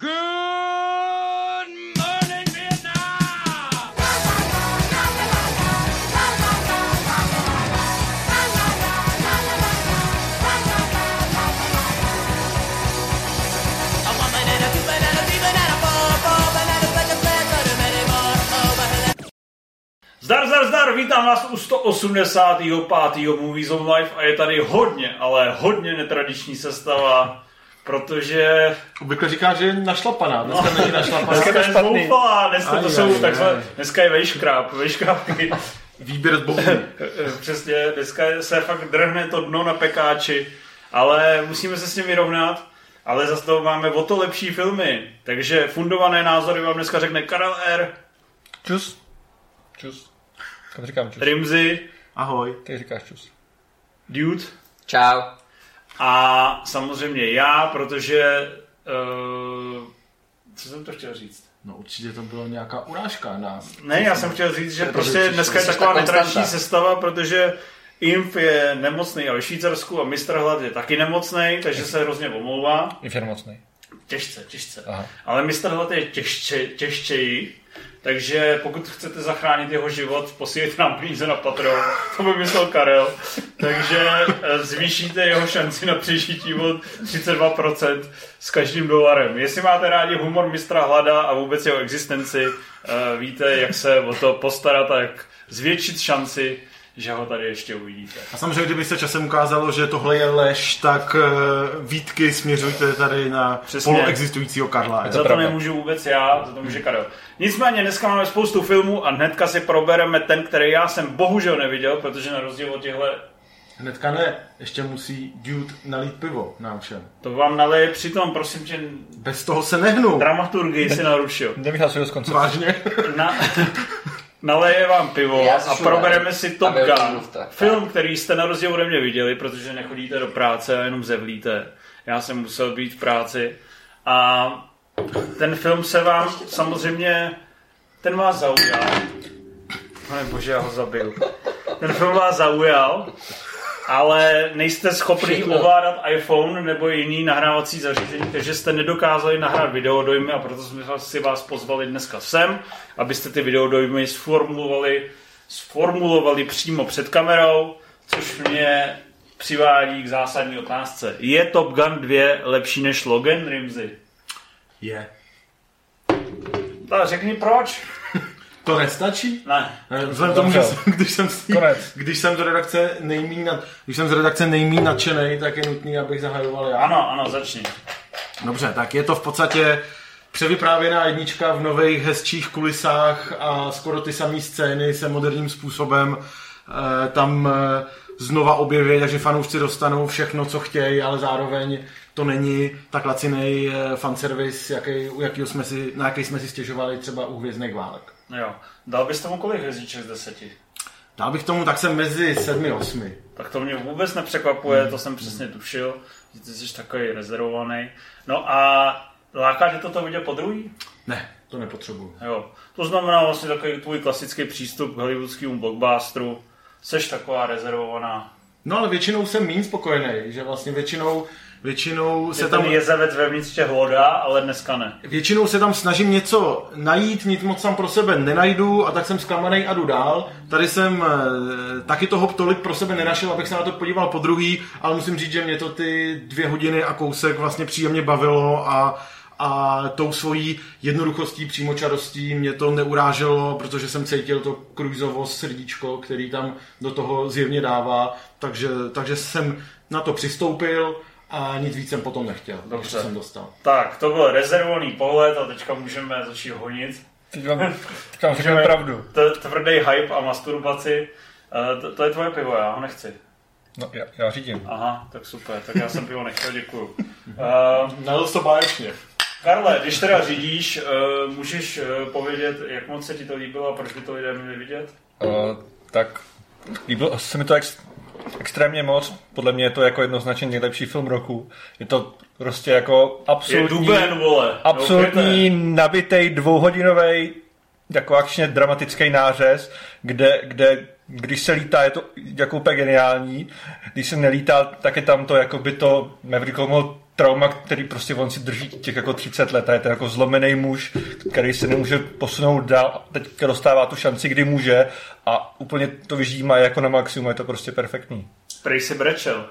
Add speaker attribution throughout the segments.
Speaker 1: Zdar, zdar, zdar, vítám vás u 185. Movie Zone Live a je tady hodně, ale hodně netradiční sestava, protože
Speaker 2: Obvykle říká, že je našlapaná, dneska není našlapaná.
Speaker 1: dneska je zoufalá, dneska to
Speaker 2: Aj,
Speaker 1: jsou
Speaker 2: aj,
Speaker 1: takzvané,
Speaker 2: aj.
Speaker 1: dneska je vejškráp, vejškrápky.
Speaker 2: Výběr z bohu.
Speaker 1: Přesně, dneska se fakt drhne to dno na pekáči, ale musíme se s tím vyrovnat. Ale zase toho máme o to lepší filmy. Takže fundované názory vám dneska řekne Karel R.,
Speaker 3: Čus. Čus. Kam říkám čus?
Speaker 1: Rimzy,
Speaker 2: Ahoj.
Speaker 3: Ty říkáš čus.
Speaker 1: Dude
Speaker 4: Čau.
Speaker 1: A samozřejmě já, protože... Uh, co jsem to chtěl říct?
Speaker 2: No určitě to byla nějaká urážka na...
Speaker 1: Ne, já jsem chtěl říct, že
Speaker 2: Protože
Speaker 1: prostě
Speaker 2: přišel-
Speaker 1: dneska je taková
Speaker 4: ta
Speaker 1: netradiční sestava, protože Imp je nemocný a ve Švýcarsku a Mistr Hlad je taky nemocný, takže se hrozně omlouvá.
Speaker 3: Je mocný.
Speaker 1: Těžce, těžce.
Speaker 3: Aha.
Speaker 1: Ale Mistr Hlad je těžče, těžčeji, takže pokud chcete zachránit jeho život, posílejte nám peníze na Patreon, to by myslel Karel. Takže eh, zvýšíte jeho šanci na přežití o 32% s každým dolarem. Jestli máte rádi humor mistra Hlada a vůbec jeho existenci, eh, víte, jak se o to postarat a jak zvětšit šanci, že ho tady ještě uvidíte.
Speaker 2: A samozřejmě, kdyby se časem ukázalo, že tohle je lež, tak uh, výtky směřujte tady na
Speaker 1: Přesně.
Speaker 2: poloexistujícího Karla.
Speaker 1: Za to
Speaker 3: pravda.
Speaker 1: nemůžu vůbec já, za to může Karel. Nicméně dneska máme spoustu filmů a hnedka si probereme ten, který já jsem bohužel neviděl, protože na rozdíl od těchto,
Speaker 2: Hnedka ne, ještě musí Dude nalít pivo nám všem.
Speaker 1: to vám naleje přitom, prosím tě,
Speaker 2: Bez toho se nehnu.
Speaker 1: dramaturgii si narušil.
Speaker 3: Nevyhlasuju z konce.
Speaker 2: Vážně?
Speaker 1: Na, naleje vám pivo a probereme si Top Gun. Film, který jste na rozdíl ode mě viděli, protože nechodíte do práce a jenom zevlíte. Já jsem musel být v práci. A ten film se vám samozřejmě, ten vás zaujal. Pane bože, já ho zabil. Ten film vás zaujal, ale nejste schopný
Speaker 4: Všechno.
Speaker 1: ovládat iPhone nebo jiný nahrávací zařízení, takže jste nedokázali nahrát videodojmy a proto jsme si vás pozvali dneska sem, abyste ty videodojmy sformulovali, sformulovali přímo před kamerou, což mě přivádí k zásadní otázce. Je Top Gun 2 lepší než Logan Rimzy?
Speaker 2: Je.
Speaker 1: Tak řekni proč.
Speaker 2: To nestačí?
Speaker 1: Ne.
Speaker 2: Ne, Vzhledem tomu, že jsem, když jsem, si,
Speaker 3: Konec.
Speaker 2: když jsem z redakce nejmín, nad, když jsem z redakce nejmín nadšenej, tak je nutný, abych zahajoval já.
Speaker 1: Ano, ano, začni.
Speaker 2: Dobře, tak je to v podstatě převyprávěná jednička v nových hezčích kulisách a skoro ty samé scény se moderním způsobem eh, tam eh, znova objeví, takže fanoušci dostanou všechno, co chtějí, ale zároveň to není tak laciný eh, fanservice, jaký, u jakýho jsme si, na jaký jsme si stěžovali třeba u Hvězdných válek.
Speaker 1: Jo. Dal bys tomu kolik hvězdiček z deseti?
Speaker 2: Dal bych tomu, tak jsem mezi sedmi, osmi.
Speaker 1: Tak to mě vůbec nepřekvapuje, to jsem přesně tušil, že ty jsi takový rezervovaný. No a láká tě toto vidět po druhý?
Speaker 2: Ne, to nepotřebuju.
Speaker 1: Jo. To znamená vlastně takový tvůj klasický přístup k hollywoodskému blockbusteru. Seš taková rezervovaná.
Speaker 2: No ale většinou jsem méně spokojený, že vlastně většinou, většinou
Speaker 1: Se
Speaker 2: se
Speaker 1: tam
Speaker 2: tam...
Speaker 1: jezevec vevnitř tě hlodá, ale dneska ne.
Speaker 2: Většinou se tam snažím něco najít, nic moc tam pro sebe nenajdu a tak jsem zklamaný a jdu dál. Tady jsem e, taky toho tolik pro sebe nenašel, abych se na to podíval po druhý, ale musím říct, že mě to ty dvě hodiny a kousek vlastně příjemně bavilo a a tou svojí jednoduchostí, přímočarostí mě to neuráželo, protože jsem cítil to kruizovo srdíčko, který tam do toho zjevně dává, takže, takže jsem na to přistoupil a nic víc jsem potom nechtěl,
Speaker 1: Dobře.
Speaker 2: jsem dostal.
Speaker 1: Tak, to byl rezervovaný pohled a teďka můžeme začít honit.
Speaker 3: Teď vám, teď vám řeknu pravdu.
Speaker 1: T- tvrdý hype a masturbaci. Eh, to, to je tvoje pivo, já ho nechci.
Speaker 3: No, já, já řídím.
Speaker 1: Aha, tak super, tak já jsem pivo nechtěl, děkuju. Uh,
Speaker 2: Nalil to báječně.
Speaker 1: Karle, když teda řídíš, uh, můžeš uh, povědět, jak moc se ti to líbilo a proč by to lidé měli vidět?
Speaker 3: Uh, tak líbilo se mi to ex, extrémně moc. Podle mě je to jako jednoznačně nejlepší film roku. Je to prostě jako
Speaker 1: Je
Speaker 3: absolutní,
Speaker 1: duben, vole.
Speaker 3: absolutní nabitej dvouhodinový jako akčně dramatický nářez, kde, kde když se lítá, je to jako úplně geniální. Když se nelítá, tak je tam to, jako by to Maverick mohl trauma, který prostě on si drží těch jako 30 let a je to jako zlomený muž, který se nemůže posunout dál, teď dostává tu šanci, kdy může a úplně to vyždímá jako na maximum, je to prostě perfektní.
Speaker 1: Prej si brečel.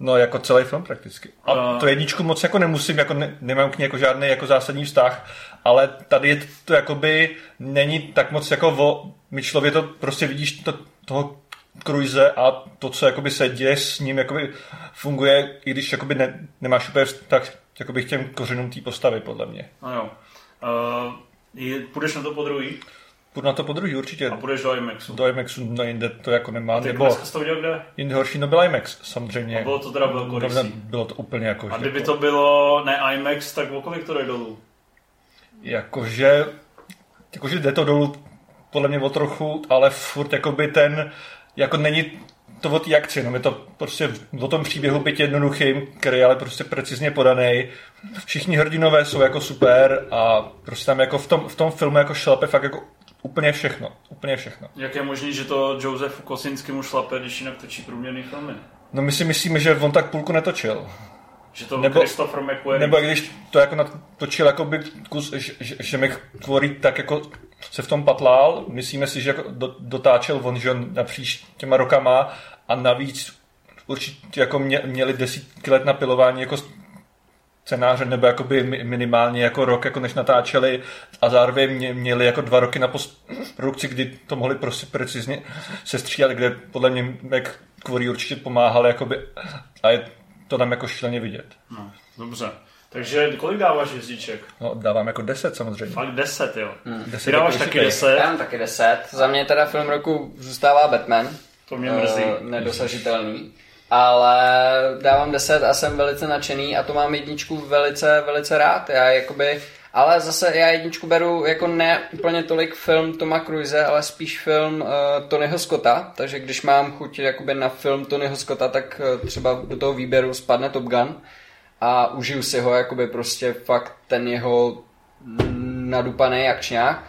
Speaker 3: No, jako celý film prakticky. A to jedničku moc jako nemusím, jako ne, nemám k ní jako žádný jako zásadní vztah, ale tady je to jakoby není tak moc jako o myšlově to prostě vidíš to, toho Cruise a to, co jakoby se děje s ním, jakoby funguje, i když jakoby ne, nemáš úplně vztah jakoby k těm kořenům té postavy, podle mě.
Speaker 1: No jo. Uh, je, půjdeš na to po druhý
Speaker 3: Půjdu na to po druhý určitě.
Speaker 1: a půjdeš do IMAXu.
Speaker 3: Do IMAXu no jinde to jako nemá,
Speaker 1: Ty
Speaker 3: nebo
Speaker 1: dneska jsi to viděl kde?
Speaker 3: jinde horší, no byl IMAX, samozřejmě.
Speaker 1: A bylo to teda
Speaker 3: bylo,
Speaker 1: velkorysý.
Speaker 3: bylo to úplně jako...
Speaker 1: A kdyby to bylo ne IMAX, tak o kolik to jde dolů?
Speaker 3: Jakože, jakože jde to dolů podle mě o trochu, ale furt jakoby ten, jako není to o té akci, no je to prostě o tom příběhu byť jednoduchým, který je ale prostě precizně podaný. Všichni hrdinové jsou jako super a prostě tam jako v tom, v tom filmu jako šlape fakt jako úplně všechno, úplně všechno.
Speaker 1: Jak je možné, že to Josefu Kosinskému šlape, když jinak točí průměrný filmy?
Speaker 3: No my si myslíme, že on tak půlku netočil.
Speaker 1: Že to
Speaker 3: Nebo-
Speaker 1: Christopher McQuarrie...
Speaker 3: Nebo když to jako natočil jakoby kus, že, že, že McQuarrie tak jako se v tom patlál, myslíme si, že jako do, dotáčel on, že on napříč těma rokama a navíc určitě jako mě, měli desítky let na pilování jako scénáře, nebo jakoby mi- minimálně jako rok, jako než natáčeli a zároveň mě, měli jako dva roky na postprodukci, kdy to mohli prostě precizně sestříhat, kde podle mě McQuarrie určitě pomáhal jakoby, a je to tam jako šíleně vidět.
Speaker 1: No, dobře. Takže kolik dáváš hvězdiček?
Speaker 3: No, dávám jako 10 samozřejmě.
Speaker 1: Fakt 10, jo.
Speaker 3: Hmm.
Speaker 1: Ty dáváš taky 10,
Speaker 5: Já mám taky 10. Za mě teda film roku zůstává Batman.
Speaker 1: to mě mrzí.
Speaker 5: Eh, nedosažitelný. Ale dávám 10 a jsem velice nadšený a to mám jedničku velice, velice rád. Já jakoby, ale zase já jedničku beru jako ne úplně tolik film Toma Cruise, ale spíš film uh, Tonyho Scotta, takže když mám chuť jakoby na film Tonyho Scotta, tak uh, třeba do toho výběru spadne Top Gun a užiju si ho jakoby prostě fakt ten jeho nadupaný akčňák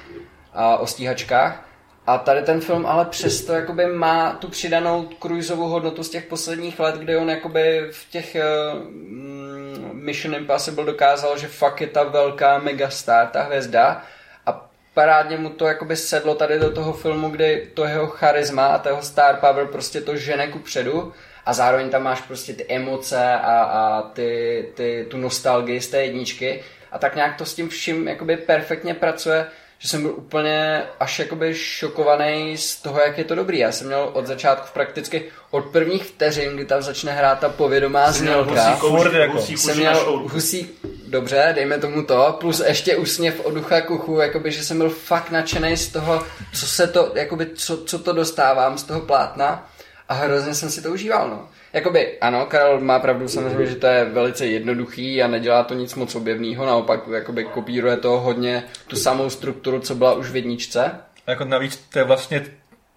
Speaker 5: a o stíhačkách. A tady ten film ale přesto jakoby má tu přidanou cruiseovou hodnotu z těch posledních let, kdy on jakoby v těch uh, Mission Impossible dokázal, že fakt je ta velká megastar, ta hvězda. A parádně mu to jakoby sedlo tady do toho filmu, kdy to jeho charisma a to jeho star power prostě to žene ku předu. A zároveň tam máš prostě ty emoce a, a ty, ty, tu nostalgii z té jedničky. A tak nějak to s tím vším jakoby perfektně pracuje, že jsem byl úplně až jakoby šokovaný z toho, jak je to dobrý. Já jsem měl od začátku prakticky od prvních vteřin, kdy tam začne hrát ta povědomá znělka.
Speaker 1: husí kouži,
Speaker 3: jako.
Speaker 1: husí
Speaker 5: Jsem měl husí, dobře, dejme tomu to, plus ještě úsměv od ducha k uchu, jakoby, že jsem byl fakt nadšený z toho, co se to, jakoby, co, co to dostávám z toho plátna a hrozně jsem si to užíval, no. Jakoby, ano, Karel má pravdu samozřejmě, že to je velice jednoduchý a nedělá to nic moc objevného, naopak jakoby kopíruje to hodně tu samou strukturu, co byla už v jedničce.
Speaker 3: A jako navíc to je vlastně,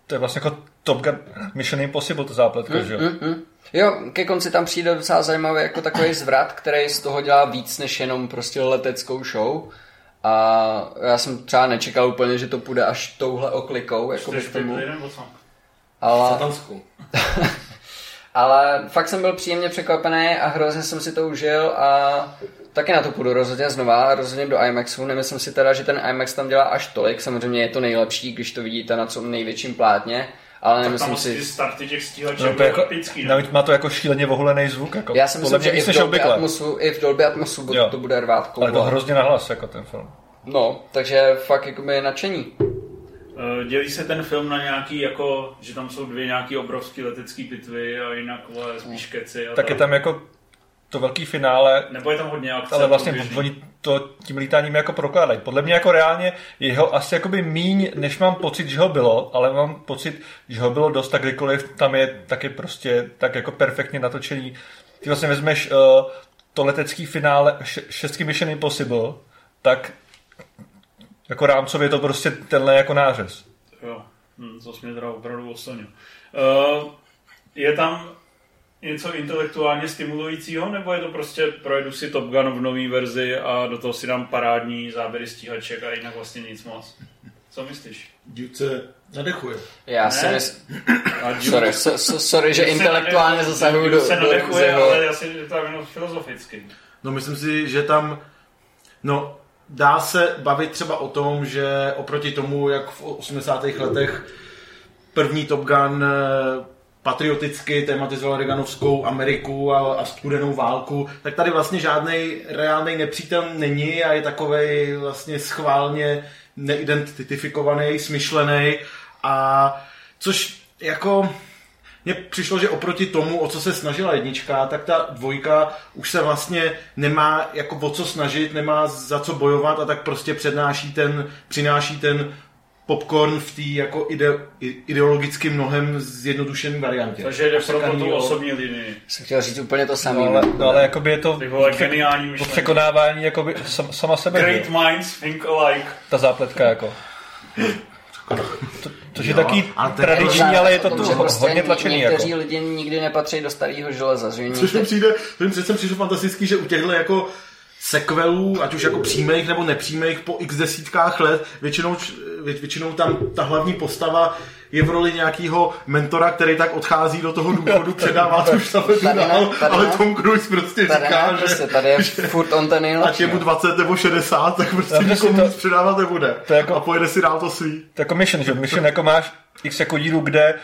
Speaker 3: to je vlastně jako Top Gun Mission Impossible to zápletka, že jo?
Speaker 5: Mm. Jo, ke konci tam přijde docela zajímavý jako takový zvrat, který z toho dělá víc než jenom prostě leteckou show. A já jsem třeba nečekal úplně, že to půjde až touhle oklikou, jako
Speaker 1: Chceš
Speaker 5: k tomu.
Speaker 1: nebo co?
Speaker 5: Ale,
Speaker 2: Satanskou.
Speaker 5: ale fakt jsem byl příjemně překvapený a hrozně jsem si to užil a taky na to půjdu rozhodně znova, rozhodně do IMAXu. Nemyslím si teda, že ten IMAX tam dělá až tolik, samozřejmě je to nejlepší, když to vidíte na co největším plátně, ale
Speaker 1: Tam
Speaker 5: nemyslím
Speaker 1: asi ty
Speaker 5: si...
Speaker 1: starty těch stíhaček
Speaker 3: No, to je jako,
Speaker 1: epický,
Speaker 3: navíc má to jako šíleně ohulený zvuk. Jako,
Speaker 5: Já si myslím, že i v Dolby. Atmosu, i v Dolby Atmosu
Speaker 3: Jo.
Speaker 5: to bude rvát
Speaker 3: Ale to hrozně nahlas, jako ten film.
Speaker 5: No, takže fakt jako je nadšení.
Speaker 1: Eh, Dělí se ten film na nějaký, jako, že tam jsou dvě nějaký obrovský letecký pitvy a jinak vole, spíš keci a
Speaker 3: Tak je tam jako to velký finále,
Speaker 1: Nebo je tam hodně akce.
Speaker 3: ale vlastně
Speaker 1: průběžný?
Speaker 3: oni to tím lítáním jako prokládají. Podle mě jako reálně je ho asi jakoby míň, než mám pocit, že ho bylo, ale mám pocit, že ho bylo dost, tak kdykoliv tam je taky prostě tak jako perfektně natočený. Ty vlastně vezmeš uh, to letecký finále š- šestky Mission Impossible, tak jako rámcově je to prostě tenhle jako nářez.
Speaker 1: Jo, hm, to jsi mě teda opravdu oslnil. Uh, je tam něco intelektuálně stimulujícího, nebo je to prostě projedu si Top Gun v nové verzi a do toho si dám parádní záběry stíhaček a jinak vlastně nic moc? Co myslíš?
Speaker 2: Dívce nadechuje.
Speaker 5: Já si
Speaker 1: Ne.
Speaker 5: myslím...
Speaker 1: Duke-
Speaker 5: Sorry, so, so, sorry, že
Speaker 1: Duke
Speaker 5: intelektuálně zasahuju
Speaker 1: Duke
Speaker 5: do,
Speaker 1: se
Speaker 5: do
Speaker 1: nadechuje,
Speaker 5: Ruzeho.
Speaker 1: ale já si to jenom filozoficky.
Speaker 2: No myslím si, že tam, no dá se bavit třeba o tom, že oproti tomu, jak v 80. letech první Top Gun eh, patrioticky tematizoval Reaganovskou Ameriku a, a studenou válku, tak tady vlastně žádný reálný nepřítel není a je takovej vlastně schválně neidentifikovaný, smyšlený a což jako mně přišlo, že oproti tomu, o co se snažila jednička, tak ta dvojka už se vlastně nemá jako o co snažit, nemá za co bojovat a tak prostě přednáší ten, přináší ten popcorn v té jako ide, ideologicky mnohem zjednodušený variantě.
Speaker 1: Takže jde pro tu osobní linii.
Speaker 5: Jsem chtěl říct úplně to samé.
Speaker 3: No ale, no, ale jakoby je to
Speaker 1: geniální myšlenky.
Speaker 3: překonávání jakoby sam, sama sebe,
Speaker 1: Great minds think alike.
Speaker 3: ta zápletka jako. To, což je taky
Speaker 2: ale to je
Speaker 3: tradiční, ale je to tu
Speaker 5: že prostě
Speaker 3: hodně tlačený. Jako.
Speaker 5: Někteří lidi nikdy nepatří do starého železa. Že
Speaker 2: Což mi přijde, to mi přece přišlo fantastický, že u těchto jako sequelů, ať už jako přímých nebo nepřímých, po x desítkách let, většinou, většinou tam ta hlavní postava je v roli nějakého mentora, který tak odchází do toho důchodu, předává tu štafetu
Speaker 5: Tady
Speaker 2: dál,
Speaker 5: tady
Speaker 2: ale. Tom Cruise prostě
Speaker 5: Tady
Speaker 2: říká,
Speaker 5: ne,
Speaker 2: že
Speaker 5: prostě, tady je furt on ten
Speaker 2: ať
Speaker 5: nejlepší.
Speaker 2: je mu
Speaker 5: no.
Speaker 2: 20 nebo 60, tak prostě
Speaker 3: prostě
Speaker 2: nikomu
Speaker 3: to-
Speaker 2: nic předávat nebude.
Speaker 3: to jako-
Speaker 2: A pojede si dál to svý.
Speaker 3: To je jako mission, že? Mission jako máš x jako dílů, kde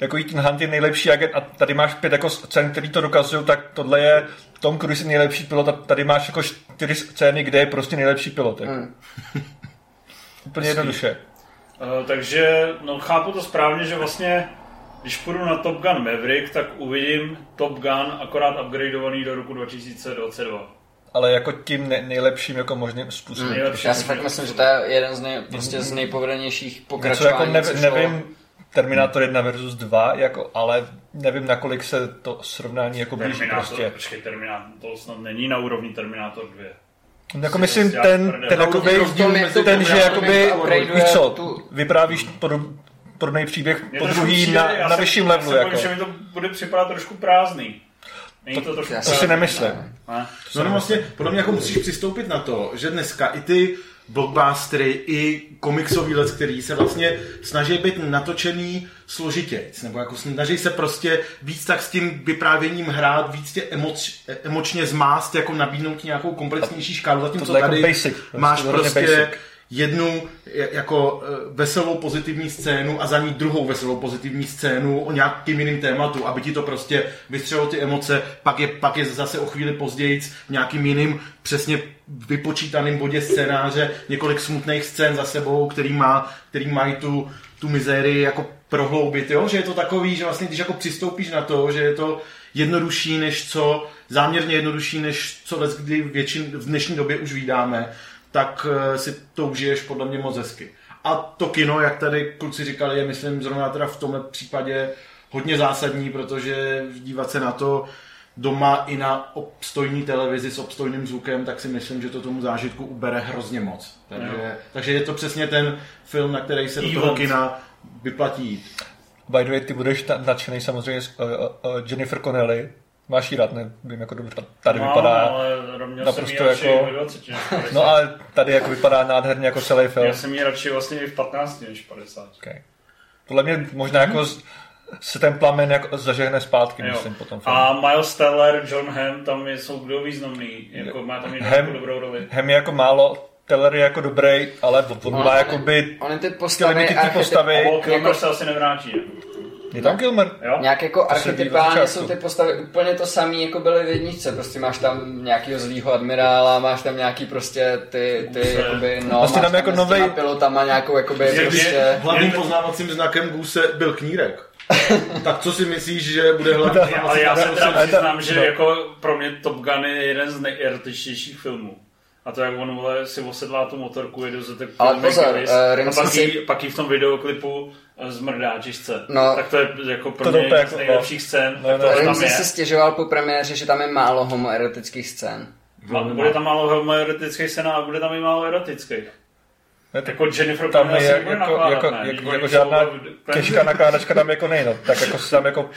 Speaker 3: jako ten Hunt je nejlepší agent a tady máš pět jako scén, který to dokazují, tak tohle je Tom Cruise je nejlepší pilot a tady máš jako čtyři scény, kde je prostě nejlepší pilot. Jako.
Speaker 5: Hmm.
Speaker 3: Úplně jednoduše.
Speaker 1: Uh, takže no, chápu to správně, že vlastně když půjdu na Top Gun Maverick, tak uvidím Top Gun akorát upgradeovaný do roku 2022.
Speaker 3: Ale jako tím ne- nejlepším jako možným způsobem.
Speaker 1: Nejlepší
Speaker 5: Já si fakt myslím, že to je jeden z, nej, prostě z nejpovedenějších
Speaker 3: Něco
Speaker 5: pokračování.
Speaker 3: jako nev,
Speaker 5: co šlo.
Speaker 3: nevím, Terminator 1 versus 2, jako, ale nevím, nakolik se to srovnání jako blíží
Speaker 1: Terminátor,
Speaker 3: prostě.
Speaker 1: počkej, Terminátor, to snad není na úrovni Terminátor 2.
Speaker 3: Jako myslím, ten, ten, jakoby,
Speaker 5: V tom, jak to
Speaker 3: ten, že jakoby, víš co,
Speaker 5: tu-
Speaker 3: vyprávíš pod, podobný příběh po druhý na, na vyšším levelu. Jako.
Speaker 1: že mi to bude připadat trošku prázdný. Není to trošku
Speaker 3: To si nemyslím.
Speaker 1: Ne?
Speaker 2: No, no vlastně, podle mě jako musíš přistoupit na to, že dneska i ty blockbustery, i komiksový let, který se vlastně snaží být natočený složitějc, nebo jako snaží se prostě víc tak s tím vyprávěním hrát, víc tě emoč, emočně zmást, jako nabídnout nějakou komplexnější škálu, zatímco
Speaker 3: jako
Speaker 2: tady
Speaker 3: basic, prostě
Speaker 2: máš prostě
Speaker 3: basic.
Speaker 2: Jednu je- jako eh, veselou pozitivní scénu a za ní druhou veselou pozitivní scénu o nějakým jiným tématu, aby ti to prostě vystřelilo ty emoce, pak je, pak je zase o chvíli později v nějakým jiným přesně vypočítaným bodě scénáře několik smutných scén za sebou, který, má, který mají tu, tu mizérii jako prohloubit, jo? že je to takový, že vlastně když jako přistoupíš na to, že je to jednodušší než co, záměrně jednodušší než co kdy většin, v dnešní době už vydáme, tak eh, si to užiješ podle mě moc hezky. A to kino, jak tady kluci říkali, je myslím zrovna teda v tomhle případě hodně zásadní, protože dívat se na to doma i na obstojní televizi s obstojným zvukem, tak si myslím, že to tomu zážitku ubere hrozně moc. Takže, takže je to přesně ten film, na který se do toho kina vyplatí jít.
Speaker 3: By the way, ty budeš na- nadšený samozřejmě z uh, uh, Jennifer Connelly. Máš jí rád, nevím, jako dobře. Tady
Speaker 1: No,
Speaker 3: vypadá...
Speaker 1: ale měl
Speaker 3: naprosto
Speaker 1: jsem ji radši
Speaker 3: jako-
Speaker 1: ve 20 než v 50.
Speaker 3: No ale tady jako vypadá nádherně jako celý film.
Speaker 1: Já jsem ji radši vlastně i v 15 než v 50.
Speaker 3: Okay. Podle mě možná jako z- se ten plamen jako zažehne zpátky,
Speaker 1: Jo.
Speaker 3: myslím, potom filmu.
Speaker 1: A Miles Teller, John Hamm, tam jsou kdo významný, jako má tam jednu
Speaker 3: Hamm-
Speaker 1: jako dobrou roli.
Speaker 3: Hem je jako málo, Teller je jako dobrý, ale on
Speaker 5: On-
Speaker 3: má
Speaker 5: on-
Speaker 3: jakoby...
Speaker 5: Ony ty
Speaker 3: Ty
Speaker 5: postavy,
Speaker 3: ty
Speaker 5: archetyp-
Speaker 3: postavy...
Speaker 1: A
Speaker 5: jako-
Speaker 1: se asi nevrátí. ne?
Speaker 3: Je tam Kilmer?
Speaker 1: Jo?
Speaker 5: Nějak jako archetypálně jsou ty postavy úplně to samé, jako byly v jedničce. Prostě máš tam nějakýho zlýho admirála, máš tam nějaký prostě ty, ty
Speaker 1: Guse.
Speaker 5: jakoby, no,
Speaker 3: Vlastně
Speaker 5: máš
Speaker 3: tam jako
Speaker 5: těma
Speaker 3: novej-
Speaker 5: pilotama nějakou jakoby
Speaker 1: Je-
Speaker 5: prostě...
Speaker 1: je-
Speaker 2: Hlavním poznávacím znakem Guse byl knírek. tak co si myslíš, že bude hlavním
Speaker 1: Já- Ale já se přiznám, že
Speaker 3: no.
Speaker 1: jako pro mě Top Gun je jeden z nejerotičtějších filmů. A to, jak on vole, si osedlá tu motorku, jede za tak
Speaker 5: Ale pozor, eh,
Speaker 1: a pak,
Speaker 5: si-
Speaker 1: jí, pak jí v tom videoklipu eh, zmrdá těžce.
Speaker 5: No.
Speaker 1: tak to je jako pro
Speaker 3: To
Speaker 1: mě jedna
Speaker 3: jako-
Speaker 1: z nejlepších scén.
Speaker 3: No, no,
Speaker 1: to tam
Speaker 5: Rimsey
Speaker 1: je.
Speaker 5: si stěžoval po premiéře, že tam je málo homoerotických scén.
Speaker 1: A bude tam málo homoerotických scén a bude tam i málo erotických.
Speaker 3: Ne, tak
Speaker 1: Jako Jennifer
Speaker 3: tam je jako,
Speaker 1: nakládat,
Speaker 3: jako,
Speaker 1: ne?
Speaker 3: jako, jako žádná těžká nakládačka tam jako nej, no. Tak jako se tam jako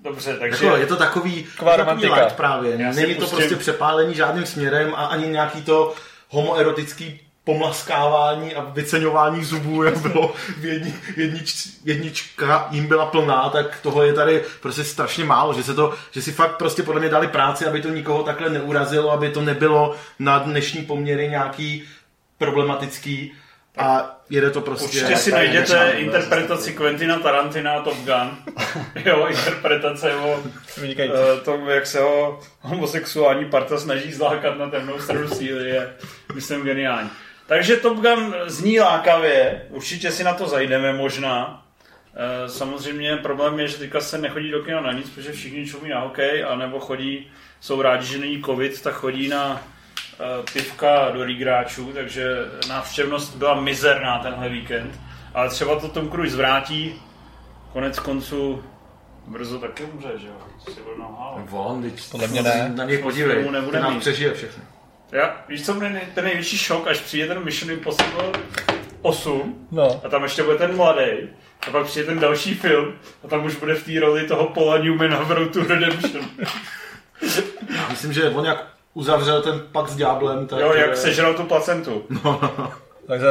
Speaker 1: Dobře, takže...
Speaker 2: Jako, je to takový,
Speaker 3: Taková
Speaker 2: takový light právě.
Speaker 1: Já
Speaker 2: Není to
Speaker 1: pustím-
Speaker 2: prostě přepálení žádným směrem a ani nějaký to homoerotický pomlaskávání a vyceňování zubů, jak bylo v jedni, jednič, jednička jim byla plná, tak toho je tady prostě strašně málo, že se to, že si fakt prostě podle mě dali práci, aby to nikoho takhle neurazilo, aby to nebylo na dnešní poměry nějaký problematický a jede to prostě...
Speaker 1: Určitě si najděte interpretaci Quentina Tarantina Top Gun. Jeho interpretace o eh, tom, jak se ho homosexuální parta snaží zlákat na temnou stranu síly, je, myslím, geniální. Takže Top Gun zní lákavě, určitě si na to zajdeme možná. Eh, Samozřejmě problém je, že teďka se nechodí do kina na nic, protože všichni čumí na hokej, anebo chodí, jsou rádi, že není covid, tak chodí na pivka do hráčů, takže návštěvnost byla mizerná tenhle víkend. Ale třeba to Tom Cruise vrátí, konec konců brzo taky umře, že jo? Co si nalhávat.
Speaker 2: Von, teď
Speaker 3: Podle mě ne.
Speaker 2: Na něj podívej,
Speaker 1: nebude
Speaker 2: ten nás
Speaker 1: mít.
Speaker 2: přežije všechno.
Speaker 1: Já, víš co, mě ten největší šok, až přijde ten Mission Impossible 8
Speaker 3: No.
Speaker 1: a tam ještě bude ten mladý. A pak přijde ten další film a tam už bude v té roli toho Paula Newmana v Road to Redemption.
Speaker 2: Já myslím, že on jak uzavřel ten pakt s ďáblem, tak...
Speaker 1: Jo, jak
Speaker 2: eh,
Speaker 1: sežral tu placentu.
Speaker 3: Takže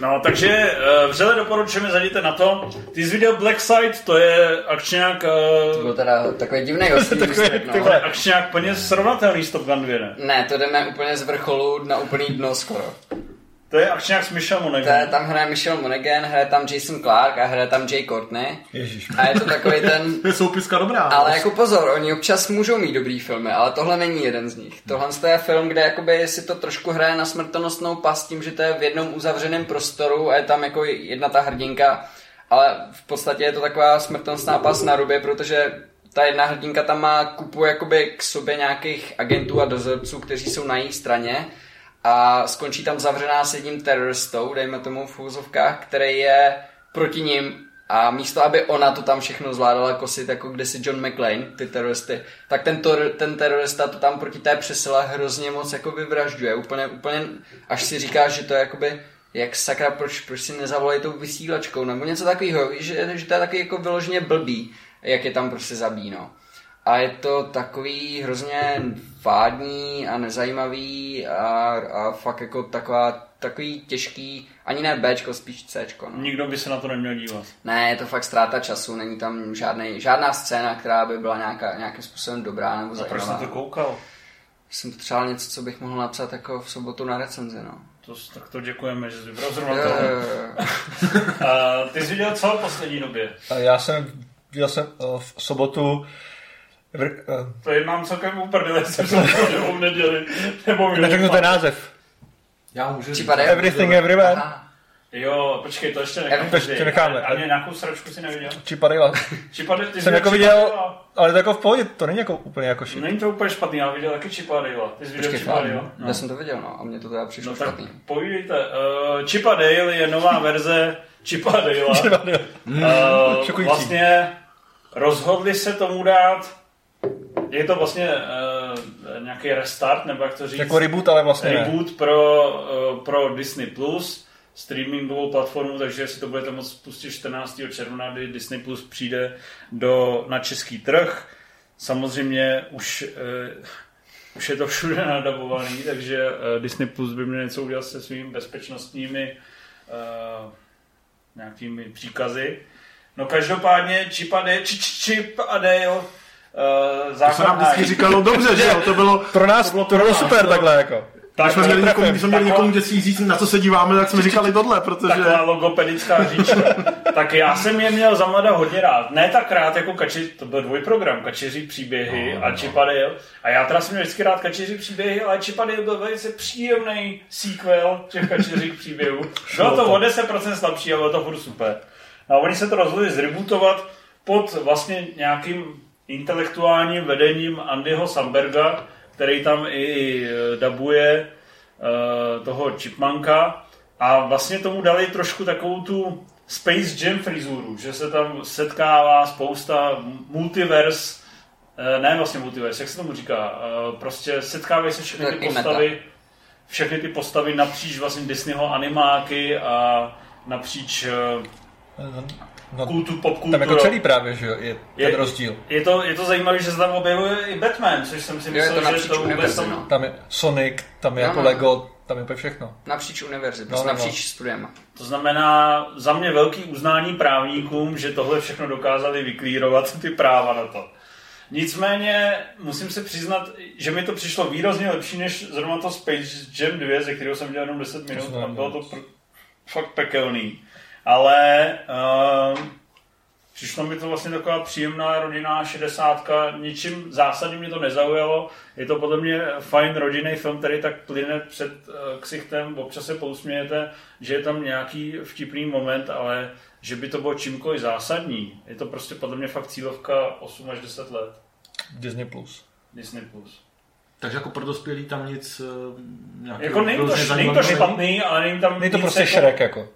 Speaker 1: No, takže uh, vřele doporučujeme, zajděte na to. Ty jsi viděl Black Side, to je akčňák,
Speaker 5: To
Speaker 1: uh,
Speaker 5: byl teda takový divný
Speaker 3: ty
Speaker 5: no.
Speaker 1: akčňák plně srovnatelný s Top Gun 2, ne?
Speaker 5: Ne, to jdeme úplně z vrcholu na úplný dno skoro.
Speaker 1: To je akčňák s Michel
Speaker 5: To je,
Speaker 1: Monaghan.
Speaker 5: tam hraje Michelle Monaghan, hraje tam Jason Clark a hraje tam Jay Courtney.
Speaker 3: Ježíš.
Speaker 5: A je to takový ten...
Speaker 2: Je soupiska dobrá.
Speaker 5: Ale jako pozor, oni občas můžou mít dobrý filmy, ale tohle není jeden z nich. Tohle to je film, kde jakoby si to trošku hraje na smrtonosnou past tím, že to je v jednom uzavřeném prostoru a je tam jako jedna ta hrdinka, ale v podstatě je to taková smrtonosná past na rubě, protože ta jedna hrdinka tam má kupu jakoby k sobě nějakých agentů a dozorců, kteří jsou na její straně a skončí tam zavřená s jedním teroristou, dejme tomu v úzovkách, který je proti ním a místo, aby ona to tam všechno zvládala kosit, jako kdysi John McClane, ty teroristy, tak ten, tor, ten terorista to tam proti té přesile hrozně moc jako vyvražďuje. Úplně, úplně, až si říká, že to je jakoby, jak sakra, proč, proč si nezavolají tou vysílačkou, nebo něco takového, že, že to je taky jako vyloženě blbý, jak je tam prostě zabíjí, no. A je to takový hrozně vádní a nezajímavý a, a fakt jako taková, takový těžký, ani ne Bčko, spíš Cčko. No.
Speaker 1: Nikdo by se na to neměl dívat.
Speaker 5: Ne, je to fakt ztráta času, není tam žádnej, žádná scéna, která by byla nějaká, nějakým způsobem dobrá nebo
Speaker 1: A proč
Speaker 5: zajímavá.
Speaker 1: jsem to koukal?
Speaker 5: Jsem potřeboval něco, co bych mohl napsat jako v sobotu na recenzi, no.
Speaker 1: To, tak to děkujeme, že jsi vybral zrovna to. ty jsi viděl co v poslední době?
Speaker 3: Já jsem, viděl jsem uh, v sobotu vr, uh,
Speaker 1: To je mám celkem uprdele, jestli jsem to v neděli, nebo
Speaker 3: neřeknu ten název.
Speaker 2: Já můžu říct.
Speaker 3: Everything Everywhere.
Speaker 5: Aha.
Speaker 1: Jo, počkej, to ještě necháme.
Speaker 3: To ještě necháme.
Speaker 1: A mě nějakou sračku si neviděl?
Speaker 3: Čipadejla.
Speaker 1: Čipade, ty jsi
Speaker 3: Jsem jako viděl, ale to jako v pohodě, to není jako úplně jako shit.
Speaker 1: Není to úplně špatný, já viděl taky Chip a Dale'a. Ty jsi viděl
Speaker 5: Počkej,
Speaker 1: Chip a
Speaker 5: fakt,
Speaker 1: Dale'a?
Speaker 5: no. Já jsem to viděl, no, a mně to teda přišlo
Speaker 1: No tak
Speaker 5: špatný.
Speaker 1: povídejte. Uh, Dale je nová verze Chip a Dale'a. Uh,
Speaker 3: Šokující.
Speaker 1: vlastně rozhodli se tomu dát, je to vlastně uh, nějaký restart, nebo jak to říct?
Speaker 3: Jako reboot, ale vlastně ne.
Speaker 1: reboot pro, uh, pro Disney+, Plus, streamingovou platformu, takže si to budete moct pustit 14. června, kdy Disney Plus přijde do, na český trh. Samozřejmě už, uh, už je to všude nadabovaný, takže uh, Disney Plus by měl něco udělat se svými bezpečnostními uh, nějakými příkazy. No každopádně Chip a Dale, či, či, Chip a Dale uh,
Speaker 2: To se nám vždycky říkalo dobře, že jo? To bylo...
Speaker 3: Pro nás to bylo,
Speaker 2: nás,
Speaker 3: super
Speaker 2: no.
Speaker 3: takhle jako.
Speaker 2: Když jsme měli někomu, když jsme měli někomu dětství říct, na co se díváme, tak jsme říkali tohle, protože...
Speaker 1: Taková logopedická říčka. tak já jsem je měl za mlada hodně rád. Ne tak rád jako kači, to byl dvojprogram, kačeří příběhy
Speaker 2: No,
Speaker 1: a Chipadale. A já teda jsem měl vždycky rád kačeří příběhy, ale Chipadale byl velice příjemný sequel těch kačeřích příběhů. Bylo to o 10% slabší, ale bylo to furt super. A oni se to rozhodli zrebootovat pod vlastně nějakým intelektuálním vedením Andyho Samberga, který tam i eh, dabuje eh, toho Chipmanka a vlastně tomu dali trošku takovou tu Space Jam frizuru, že se tam setkává spousta multiverse, eh, ne vlastně multiverse, jak se tomu říká, eh, prostě setkávají se všechny ty postavy, všechny ty postavy napříč vlastně Disneyho animáky a napříč eh,
Speaker 3: No,
Speaker 1: kultu, popkulturou.
Speaker 3: tam jako celý právě, že jo, je ten rozdíl.
Speaker 1: Je to, je to zajímavé, že se tam objevuje i Batman, což jsem si
Speaker 5: Jo, je
Speaker 1: myslel,
Speaker 5: to
Speaker 1: že to vůbec tam...
Speaker 5: no.
Speaker 3: Tam je Sonic, tam je
Speaker 5: Jo,
Speaker 3: jako
Speaker 5: no.
Speaker 3: Lego, tam tam je úplně všechno.
Speaker 5: Napříč univerzit,
Speaker 3: No, no, no.
Speaker 5: napříč studiema.
Speaker 1: To znamená za mě velký uznání právníkům, že tohle všechno dokázali vyklírovat ty práva na to. Nicméně musím se přiznat, že mi to přišlo výrazně lepší než zrovna to Space Jam 2, ze kterého jsem dělal jenom 10 minut
Speaker 3: jsem
Speaker 1: bylo to pr- fakt pekelný. Ale uh, přišlo mi to vlastně taková příjemná rodinná šedesátka, ničím zásadně mě to nezaujalo. Je to podle mě fajn rodinný film, který tak plyne před uh, ksichtem, občas se pousmějete, že je tam nějaký vtipný moment, ale že by to bylo čímkoliv zásadní. Je to prostě podle mě fakt cílovka 8 až 10 let.
Speaker 3: Disney+. Plus.
Speaker 1: Disney+. Plus.
Speaker 2: Takže jako pro dospělý tam nic nějakého
Speaker 1: Jako není to, není to špatný, ale není tam
Speaker 3: Není to prostě
Speaker 1: jako,
Speaker 3: Shrek jako.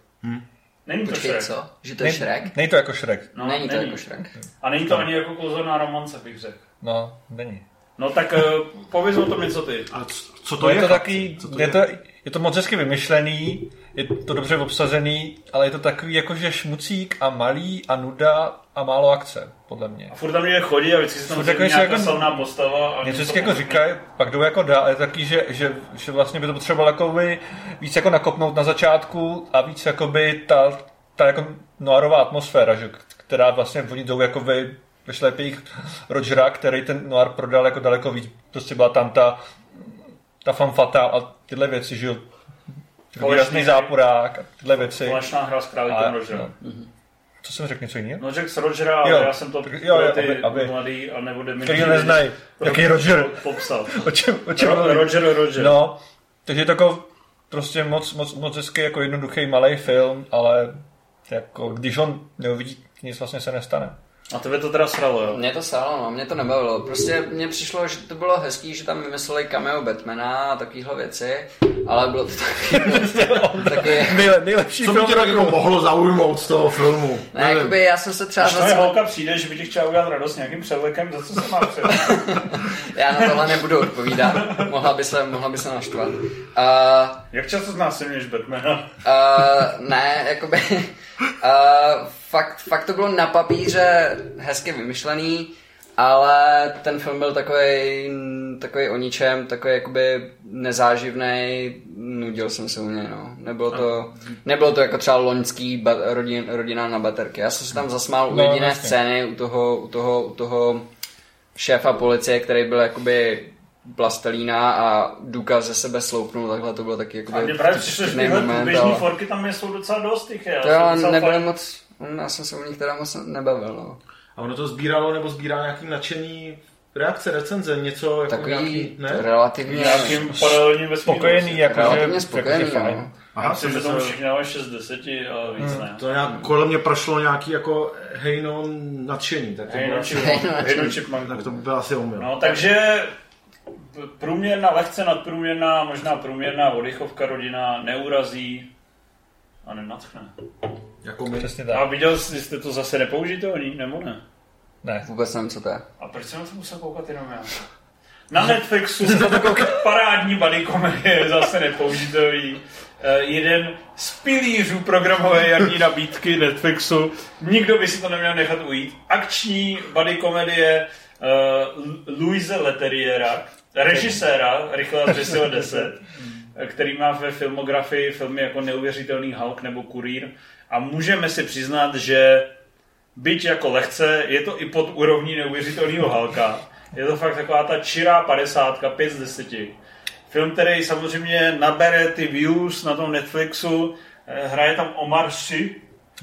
Speaker 1: Není to
Speaker 5: Počkej,
Speaker 1: Shrek.
Speaker 5: co? Že to je
Speaker 3: Nej-
Speaker 5: Shrek?
Speaker 3: Není to jako Shrek.
Speaker 1: No,
Speaker 5: není to jako Shrek.
Speaker 1: A není to ani jako kouzelná romance, bych řekl.
Speaker 3: No, není.
Speaker 1: No tak uh, pověz o tom něco ty.
Speaker 2: A co, co to
Speaker 3: To
Speaker 2: je?
Speaker 3: je to taky,
Speaker 2: Co to
Speaker 3: je to, je to moc hezky vymyšlený, je to dobře obsazený, ale je to takový jakože šmucík a malý a nuda a málo akce, podle mě.
Speaker 1: A furt tam někde chodí a vždycky se tam
Speaker 3: jako,
Speaker 1: nějaká
Speaker 3: jako-
Speaker 1: slavná postava. A
Speaker 3: Něco vždycky jako říkají, pak jdou jako dál, ale taky, že, že, že vlastně by to potřeboval jako by víc jako nakopnout na začátku a víc jako by ta, ta jako noirová atmosféra, že, která vlastně oni jdou jako by ve šlepích Rogera, který ten noir prodal jako daleko víc. Prostě byla tam ta, ta fanfata a tyhle věci, že jo. Výrazný záporák a tyhle věci.
Speaker 1: Společná hra s králíkem Rogera.
Speaker 3: no. Co jsem řekl, něco jiného?
Speaker 1: No řekl s Rogera, ale
Speaker 3: Jo.
Speaker 1: já jsem to
Speaker 3: jo, jo,
Speaker 1: ty
Speaker 3: aby- aby-
Speaker 1: mladý a nebo
Speaker 3: Který ho neznají. Jaký Roger?
Speaker 1: Popsal.
Speaker 3: O čem, o čem
Speaker 1: Ro-? Roger, Roger.
Speaker 3: No, takže je to jako prostě moc, moc, moc hezký, jako jednoduchý malý film, ale jako, když on neuvidí, nic vlastně se nestane.
Speaker 1: A tebe to teda sralo, jo?
Speaker 5: Mě to sálo, no, mě to nebavilo. Prostě mně přišlo, že to bylo hezký, že tam vymysleli cameo Batmana a takovéhle věci, ale bylo to takový, takový
Speaker 3: Nejle, nejlepší
Speaker 2: Co by tě tak jako mohlo zaujmout z toho filmu?
Speaker 5: ne, jakoby já jsem se třeba
Speaker 1: Až tvoje
Speaker 5: za
Speaker 1: holka přijde, že by ti chtěla udělat radost nějakým převlekem, za co se má před?
Speaker 5: Já na tohle nebudu odpovídat, mohla by se, mohla by se naštvat. Uh,
Speaker 1: Jak často znásilňuješ Batmana?
Speaker 5: Uh, ne, jakoby... Uh, fakt, fakt to bylo na papíře hezky vymyšlený, ale ten film byl takový, takový o ničem, takový jakoby nezáživný, nudil jsem se u něj, no. Nebylo to, nebylo to jako třeba loňský ba, rodin, rodina na baterky. Já jsem se tam zasmál u
Speaker 3: No,
Speaker 5: jediné
Speaker 3: jasně.
Speaker 5: scény, u toho, u toho, u toho šéfa policie, který byl jakoby plastelína a důkaz ze sebe sloupnul, takhle to bylo taky jakoby
Speaker 1: A mě právě přišlo, že
Speaker 5: ale-
Speaker 1: forky tam jsou docela dost těch.
Speaker 5: to
Speaker 1: jsem
Speaker 5: já
Speaker 1: docela
Speaker 5: nebyl
Speaker 1: fajn.
Speaker 5: moc, já jsem se u nich teda moc nebavil, no.
Speaker 2: A ono to sbíralo nebo sbírá nějaký nadšený reakce, recenze, něco jako
Speaker 5: Takový
Speaker 2: nějaký, ne?
Speaker 5: relativně,
Speaker 1: Nějakým paralelním vesmíru.
Speaker 3: Spokojený, jakože
Speaker 5: relativně spokojený,
Speaker 3: jakože fajn.
Speaker 5: no.
Speaker 1: Aha, myslím, že
Speaker 2: to
Speaker 1: tomu všichni dávají 6 z 10, ale víc ne.
Speaker 2: To nějak kolem mě prošlo nějaký jako hejno nadšení, tak to,
Speaker 1: Hej,
Speaker 2: bylo
Speaker 1: no,
Speaker 2: asi,
Speaker 1: chipmunk, hej, no, chipmunk.
Speaker 2: tak to by byl asi omyl.
Speaker 1: No, takže průměrná, lehce nadprůměrná, možná průměrná oddychovka rodina neurazí a nenatchne.
Speaker 2: Jako my.
Speaker 3: Přesně
Speaker 1: A
Speaker 3: tak.
Speaker 1: viděl jsi, jste to zase nepoužitelný, nebo ne?
Speaker 3: Ne.
Speaker 5: Vůbec nevím, co to je.
Speaker 1: A proč jsem na to musel koukat jenom já? Na Netflixu se to koukat parádní buddy komedie, zase nepoužitelný. Eh, jeden z pilířů programové jarní nabídky Netflixu. Nikdo by si to neměl nechat ujít. Akční buddy komedie uh, Louise Leterriera, režiséra Rychle zřesilo 10, eh, který má ve filmografii filmy jako Neuvěřitelný Hulk nebo Kurýr. A můžeme si přiznat, že byť jako lehce, je to i pod úrovní neuvěřitelného Halka. Je to fakt taková ta čirá 50, 5 z 10. Film, který samozřejmě nabere ty views na tom Netflixu, eh, hraje tam Omar Sy,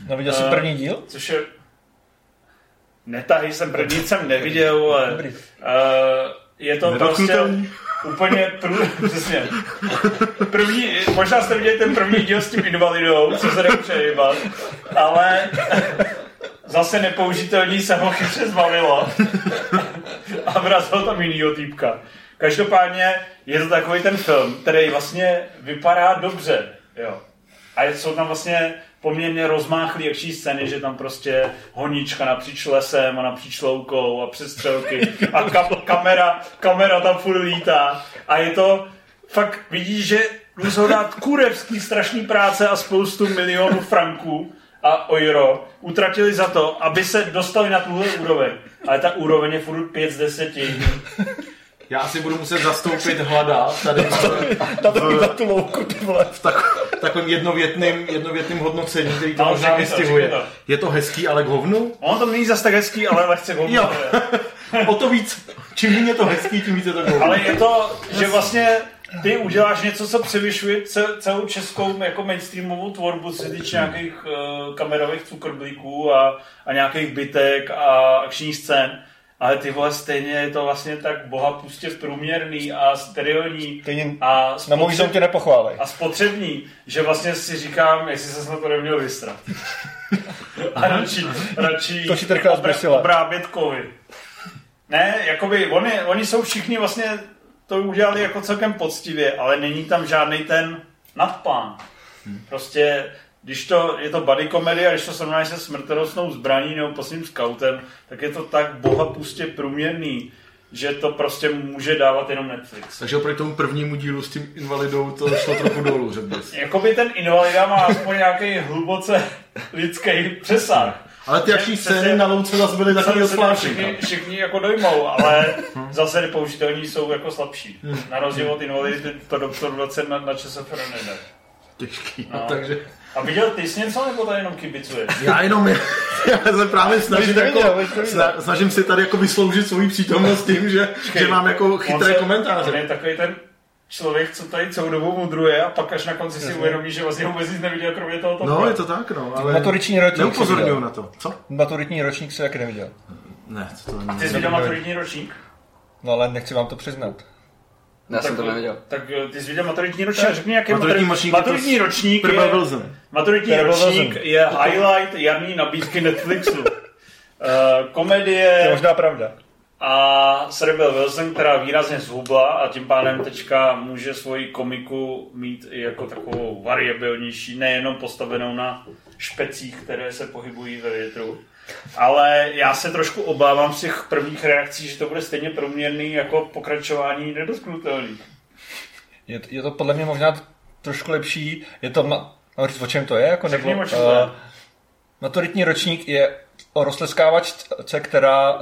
Speaker 3: No viděl jsi
Speaker 1: Eh,
Speaker 3: první díl?
Speaker 1: což je... Netahy jsem první jsem neviděl, ale
Speaker 3: Dobrý.
Speaker 1: uh, je to prostě. Úplně prů... Přesně. První, možná jste viděli ten první díl s tím invalidou, co se nemůže ale zase nepoužitelný se ho chytře zbavilo a vrazil tam jinýho týpka. Každopádně je to takový ten film, který vlastně vypadá dobře, jo. A jsou tam vlastně poměrně rozmáchlý akční scény, že tam prostě honička napříč lesem a napříč loukou a přestřelky a kam, kamera, kamera tam furt lítá a je to fakt vidíš, že musel dát kurevský strašný práce a spoustu milionů franků a euro utratili za to, aby se dostali na tuhle úroveň. Ale ta úroveň je furt 5 z 10.
Speaker 2: Já asi budu muset zastoupit hlada tady
Speaker 3: Na, to, na tu louku, ty vole.
Speaker 2: v tak, takovým jednovětným, jednovětným hodnocení, který to
Speaker 1: No,
Speaker 2: možná vystihuje. Je to hezký, ale k hovnu?
Speaker 1: On to není zas tak hezký, ale lehce hovno.
Speaker 2: Jo. o to víc, čím méně je to hezký, tím víc je to k hovnu.
Speaker 1: Ale je to, že vlastně ty uděláš něco, co převyšuje ce- celou českou jako mainstreamovou tvorbu, co se týče nějakých uh, kamerových cukrblíků a, a nějakých bytek a akčních scén. Ale ty vole, stejně je to vlastně tak boha pustě průměrný a sterilní
Speaker 3: Stejně
Speaker 1: a,
Speaker 3: Na můj tě nepochválej.
Speaker 1: a spotřební, že vlastně si říkám, jestli se na to neměl vystrat. A radši, radši
Speaker 3: To si trchá zběsila.
Speaker 1: obrábět kovy. Ne, jakoby, oni, oni jsou všichni vlastně to udělali jako celkem poctivě, ale není tam žádný ten nadpán. Prostě, když to, je to buddy komedie a když to srovnáš se smrtonosnou zbraní nebo posledním scoutem, tak je to tak boha pustě průměrný, že to prostě může dávat jenom Netflix.
Speaker 2: Takže oproti tomu prvnímu dílu s tím invalidou to šlo trochu dolů, řekl bys.
Speaker 1: Jakoby ten invalida má aspoň nějaký hluboce lidský přesah.
Speaker 2: Ale ty
Speaker 1: Přesně-
Speaker 2: scény na louce zase byly takový
Speaker 1: se to
Speaker 2: odplášenka.
Speaker 1: všichni, všichni jako dojmou, ale zase nepoužitelní jsou jako slabší.
Speaker 2: Hmm.
Speaker 1: Na rozdíl od invalidity to doktor 20 na, na ČSFR nejde.
Speaker 2: Těžký, no.
Speaker 1: No.
Speaker 2: takže...
Speaker 1: A viděl ty jsi něco, nebo to jenom kibicuješ?
Speaker 2: Já jenom, já se právě snažím,
Speaker 3: to
Speaker 2: jako, snažím si tady jako vysloužit svoji přítomnost tím, že, že mám jako
Speaker 1: On
Speaker 2: chytré
Speaker 1: se- On
Speaker 2: komentáře.
Speaker 1: je takový ten člověk, co tady celou dobu mudruje a pak až na konci si uvědomí, že vlastně vůbec nic neviděl, kromě toho toho.
Speaker 2: No, je to tak, no, ale
Speaker 3: Maturitní ročník
Speaker 2: neupozorňuju na to. Co?
Speaker 3: Maturitní ročník si taky neviděl.
Speaker 2: Ne, co to není.
Speaker 1: Ty jsi viděl maturitní ročník?
Speaker 3: No ale nechci vám to přiznat.
Speaker 5: Já jsem to neviděl.
Speaker 1: Tak eh, ty jsi viděl maturitní ročník, řekni jaký
Speaker 2: Maturitní
Speaker 1: maturitní
Speaker 2: s
Speaker 1: ročník je, maturitní ročník je highlight jarní nabídky Netflixu. Uh,
Speaker 3: To je
Speaker 1: komedie
Speaker 3: možná pravda.
Speaker 1: a s Rebel Wilson, která výrazně zhubla a tím pádem teďka může svoji komiku mít i jako takovou variabilnější, nejenom postavenou na špecích, které se pohybují ve větru. Ale já se trošku obávám z těch prvních reakcí, že to bude stejně průměrný jako pokračování nedotknutelných.
Speaker 3: Je, je to podle mě možná trošku lepší. Je to, ma, mám říct, o čem to je? Jako,
Speaker 1: Řekni, o čem to je.
Speaker 3: Maturitní ročník je o roztleskávačce, která uh,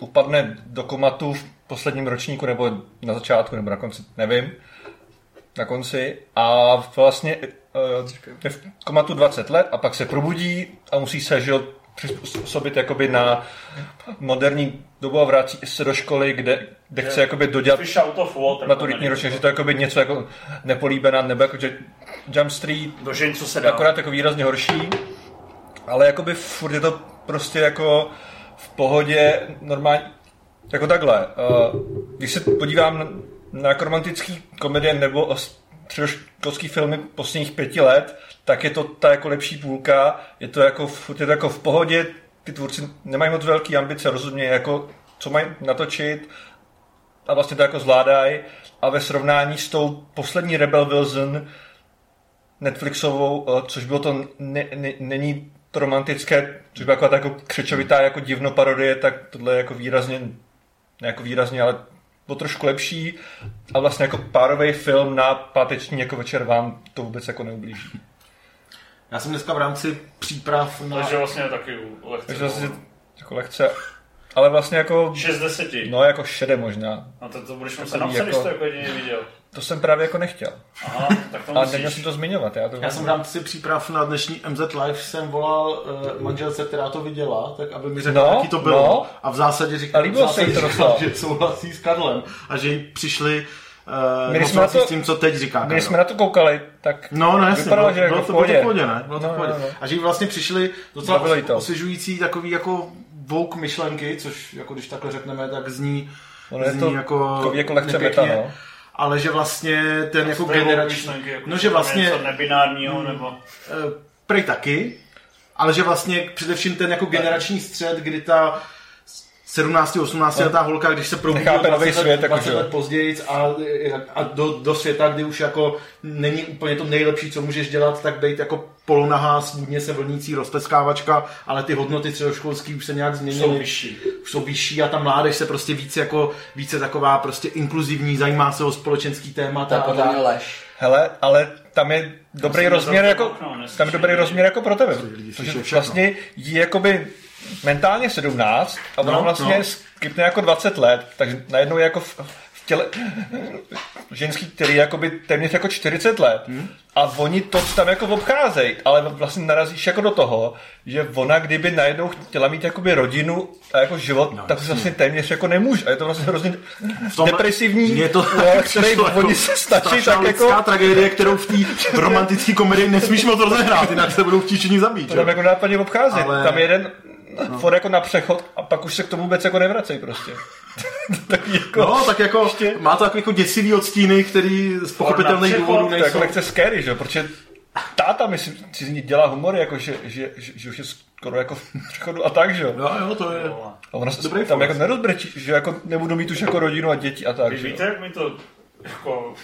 Speaker 3: upadne do komatu v posledním ročníku, nebo na začátku, nebo na konci, nevím, na konci. A vlastně uh, je v komatu 20 let a pak se probudí a musí se že, přizpůsobit jakoby na moderní dobu a vrací se do školy, kde, kde chce jakoby dodělat maturitní ročník, že to je jakoby něco jako nepolíbená, nebo jako že Jump Street,
Speaker 1: Do žen, co se dá.
Speaker 3: akorát jako výrazně horší, ale jakoby furt je to prostě jako v pohodě normálně, jako takhle. Uh, když se podívám na, romantický komedie nebo středoškolský filmy posledních pěti let, tak je to ta jako lepší půlka, je to jako, furt je to jako v pohodě, ty tvůrci nemají moc velký ambice, rozumějí jako, co mají natočit a vlastně to jako zvládají a ve srovnání s tou poslední Rebel Wilson Netflixovou, eh, což bylo to, ne, ne, není to romantické, což byla jako křečovitá jako divno parodie, tak tohle je jako výrazně, ne jako výrazně, ale bylo trošku lepší a vlastně jako párový film na páteční jako večer vám to vůbec jako neublíží.
Speaker 2: Já jsem dneska v rámci příprav na...
Speaker 1: Takže vlastně taky lehce.
Speaker 3: Takže vlastně jako lehce, ale vlastně jako,
Speaker 1: 6 10. No.
Speaker 3: no jako šede možná.
Speaker 1: A to, to budeš muset napsat, když
Speaker 3: jako-
Speaker 1: to jako jedině viděl.
Speaker 3: To jsem právě jako nechtěl.
Speaker 1: Aha, tak to
Speaker 3: Ale neměl
Speaker 1: musíš.
Speaker 3: jsem to zmiňovat. Já, to
Speaker 2: Já jsem v rámci příprav na dnešní MZ Live jsem volal uh, manželce, která to viděla, tak aby mi řekla,
Speaker 3: No,
Speaker 2: jaký to bylo.
Speaker 3: no.
Speaker 2: A v zásadě říkala, že souhlasí s Karlem a že jí přišli uh,
Speaker 3: My jsme na to-
Speaker 2: s tím, co teď říká Karel.
Speaker 3: Když jsme na to koukali, tak
Speaker 2: No, no jasně,
Speaker 3: Vypadalo,
Speaker 2: bylo,
Speaker 3: že jako
Speaker 2: bylo,
Speaker 3: v
Speaker 2: to, bylo to
Speaker 3: pohodě.
Speaker 2: v pohodě, ne? Bylo to
Speaker 3: No,
Speaker 2: v pohodě.
Speaker 3: no, no.
Speaker 2: A že vlastně přišli docela
Speaker 3: jí to.
Speaker 2: osvěžující takový jako woke myšlenky, což jako když takhle řekneme, tak zní,
Speaker 3: je
Speaker 2: zní
Speaker 3: to
Speaker 2: jako,
Speaker 3: takový jako lehce
Speaker 2: nepěkně,
Speaker 3: meta, no.
Speaker 2: ale že vlastně ten jako
Speaker 1: Stejnou
Speaker 2: generační,
Speaker 1: jako
Speaker 2: no že vlastně
Speaker 1: Něco nebinárního, nebo...
Speaker 2: Eh, prej taky, ale že vlastně především ten jako generační střed, kdy ta 17, 18 letá holka, když se probudí
Speaker 3: Nechápe nový
Speaker 2: 20,
Speaker 3: svět,
Speaker 2: let,
Speaker 3: jako
Speaker 2: 20
Speaker 3: že jo.
Speaker 2: let později a, a do, do, světa, kdy už jako není úplně to nejlepší, co můžeš dělat, tak být jako polonahá, svůdně se vlnící rozpeskávačka, ale ty hodnoty středoškolský už se nějak změnily.
Speaker 1: Jsou vyšší.
Speaker 2: Už jsou vyšší a ta mládež se prostě více jako, více taková prostě inkluzivní, zajímá se o společenský témata.
Speaker 5: To je
Speaker 2: a
Speaker 5: podle
Speaker 2: tak.
Speaker 5: mě lež.
Speaker 3: Hele, ale tam je dobrý rozměr jako,
Speaker 1: okno,
Speaker 3: tam je dobrý rozměr jako pro tebe.
Speaker 2: lidi
Speaker 3: Protože vlastně jí jakoby mentálně 17 a ona
Speaker 2: No,
Speaker 3: vlastně
Speaker 2: no.
Speaker 3: skipne jako 20 let, takže najednou je jako v, těle, ženský, který je jakoby téměř jako 40 let
Speaker 2: Hmm.
Speaker 3: a oni to tam jako obcházejí, ale vlastně narazíš jako do toho, že ona kdyby najednou chtěla mít jakoby rodinu a jako život, no, tak to vlastně téměř jako nemůže. A je to vlastně hrozně depresivní,
Speaker 2: Mně to
Speaker 3: který
Speaker 2: jako
Speaker 3: oni se stačí tak jako
Speaker 2: tragédie, kterou v té romantické komedii nesmíš moc rozehrát, jinak se budou všichni zabít.
Speaker 3: to tam jako nápadně obcházet.
Speaker 2: Ale-.
Speaker 3: Tam je jeden no. for jako na přechod a pak už se k tomu vůbec jako nevracej prostě. tak jako,
Speaker 2: No, tak jako má to jako, jako děsivý odstíny, který z pochopitelných důvodů
Speaker 3: to je jako
Speaker 2: nejsou.
Speaker 3: lehce scary, že? jo, protože táta, myslím, si z ní dělá humor, jako, že, že, že, že, už je skoro jako v přechodu a tak, že jo.
Speaker 2: No jo, to je...
Speaker 3: A ona se tam jako nerozbrečí, že jako nebudu mít už jako rodinu a děti a tak,
Speaker 1: Vy
Speaker 3: že jo.
Speaker 1: víte, jak mi to jako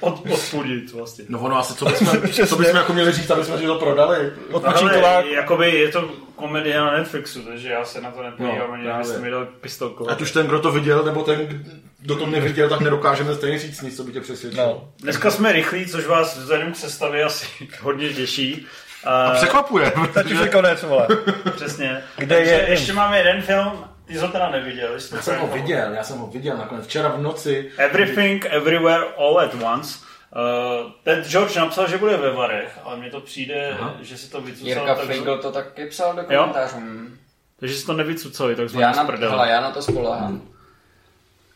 Speaker 1: od, odpudit vlastně.
Speaker 2: No ono asi, co bychom, co bychom jako měli říct, aby jsme si to prodali.
Speaker 3: Odpočinková,
Speaker 1: Ale jakoby je to komedie na Netflixu, takže já se na to nepodívám,
Speaker 2: No,
Speaker 1: ani mi dal pistolku.
Speaker 2: Ať už ten, kdo to viděl, nebo ten, kdo to neviděl, tak nedokážeme stejně říct nic, co by tě přesvědčilo.
Speaker 3: no.
Speaker 1: Dneska jsme rychlí, což vás vzhledem k sestavě asi hodně těší. A,
Speaker 2: A překvapuje,
Speaker 3: Teď už je
Speaker 2: protože
Speaker 3: konec, vole.
Speaker 1: Přesně.
Speaker 3: Kde
Speaker 1: Takže
Speaker 3: je-
Speaker 1: ještě máme jeden film, ty jsi ho teda neviděl. jsi to
Speaker 2: já jsem ho viděl, já jsem ho viděl nakonec včera v noci.
Speaker 1: Everything, Everywhere, All at Once. Uh, ten George napsal, že bude ve Varech, ale mně to přijde,
Speaker 2: Aha.
Speaker 1: že si to vycucal.
Speaker 5: Jirka
Speaker 1: takže,
Speaker 5: Fingl to taky psal do komentářů. Hm.
Speaker 1: takže si to nevycucali, tak jsme
Speaker 5: Já
Speaker 1: já
Speaker 5: na, hele, já na to spolehám.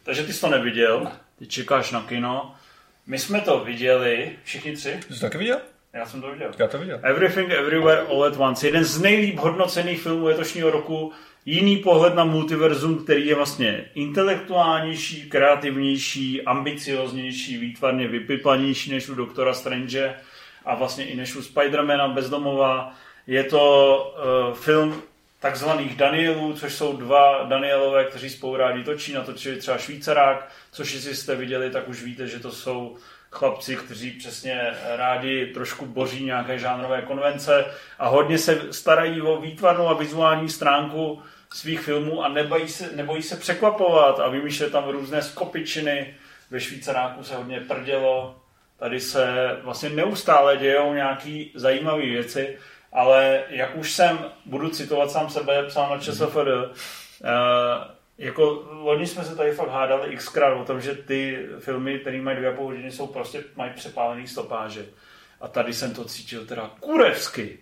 Speaker 1: Takže ty jsi to neviděl, ty čekáš na kino. My jsme to viděli, všichni tři.
Speaker 3: Ty jsi to taky viděl?
Speaker 1: Já jsem to viděl.
Speaker 3: Já to viděl.
Speaker 1: Everything Everywhere All at Once. Jeden z nejlíp hodnocených filmů letošního roku. Jiný pohled na multiverzum, který je vlastně intelektuálnější, kreativnější, ambicioznější, výtvarně vypiplanější než u Doktora Strange a vlastně i než u Spidermana Bezdomova. Je to uh, film takzvaných Danielů, což jsou dva Danielové, kteří spolu rádi točí, natočili třeba Švýcarák, což jestli jste viděli, tak už víte, že to jsou chlapci, kteří přesně rádi trošku boří nějaké žánrové konvence a hodně se starají o výtvarnou a vizuální stránku svých filmů a nebojí se, nebojí se překvapovat a vymýšlet tam různé skopičiny. Ve Švýcaráku se hodně prdělo, tady se vlastně neustále dějou nějaké zajímavé věci, ale jak už jsem, budu citovat sám sebe, psal na ČSFD, uh, jako loni jsme se tady fakt hádali xkrát o tom, že ty filmy, které mají dvě a půl hodiny, jsou prostě, mají přepálený stopáže. A tady jsem to cítil teda kurevsky.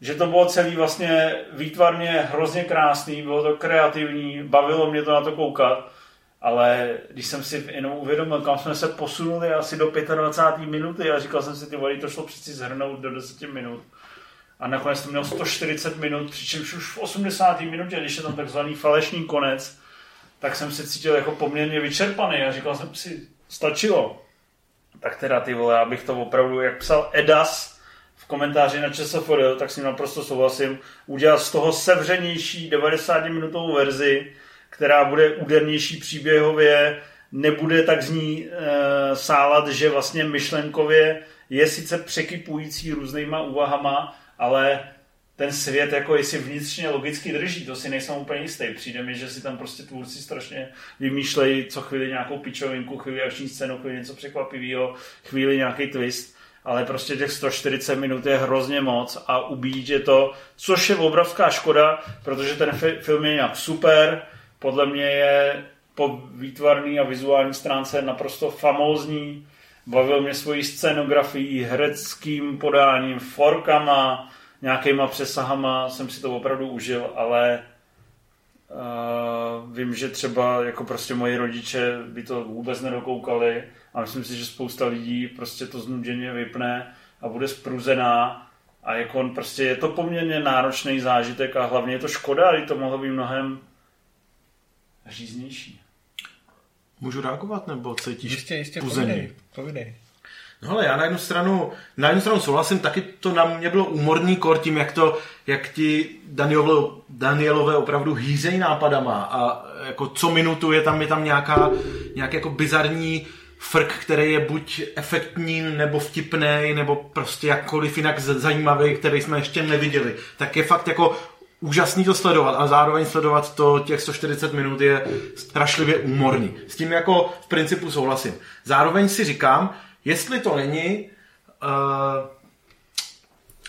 Speaker 1: Že to bylo celý vlastně výtvarně hrozně krásný, bylo to kreativní, bavilo mě to na to koukat, ale když jsem si jenom uvědomil, kam jsme se posunuli asi do 25. minuty a říkal jsem si, ty vody, to šlo přeci zhrnout do 10 minut. A nakonec to měl 140 minut, přičemž už v 80. minutě, když je tam takzvaný falešný konec, tak jsem se cítil jako poměrně vyčerpaný a říkal jsem si, stačilo. Tak teda ty vole, abych to opravdu, jak psal Edas v komentáři na ČSFD, tak s ním naprosto souhlasím, udělat z toho sevřenější 90-minutovou verzi, která bude údernější příběhově, nebude tak z ní e, sálat, že vlastně myšlenkově je sice překypující různýma úvahama, ale ten svět jako jestli vnitřně logicky drží, to si nejsem úplně jistý. Přijde mi, že si tam prostě tvůrci strašně vymýšlejí co chvíli nějakou pičovinku, chvíli akční scénu, chvíli něco překvapivého, chvíli nějaký twist, ale prostě těch 140 minut je hrozně moc a ubíjí tě to, což je obrovská škoda, protože ten fi- film je nějak super, podle mě je po výtvarný a vizuální stránce naprosto famózní, bavil mě svojí scenografií, hereckým podáním, forkama, nějakýma přesahama jsem si to opravdu užil, ale uh, vím, že třeba jako prostě moji rodiče by to vůbec nedokoukali a myslím si, že spousta lidí prostě to znuděně vypne a bude spruzená a jako on prostě je to poměrně náročný zážitek a hlavně je to škoda, ale to mohlo být mnohem říznější.
Speaker 2: Můžu reagovat, nebo cítíš
Speaker 3: Jistě, jistě,
Speaker 2: puzení?
Speaker 3: povidej, povidej.
Speaker 2: No ale já na jednu stranu, na jednu stranu souhlasím, taky to na mě bylo umorný kor tím, jak to, jak ti Danielové, Danielové opravdu hýřej nápadama a jako co minutu je tam, je tam nějaká, nějaký jako bizarní frk, který je buď efektní, nebo vtipný, nebo prostě jakkoliv jinak zajímavý, který jsme ještě neviděli. Tak je fakt jako úžasný to sledovat, a zároveň sledovat to těch 140 minut je strašlivě úmorný. S tím jako v principu souhlasím. Zároveň si říkám, jestli to není uh,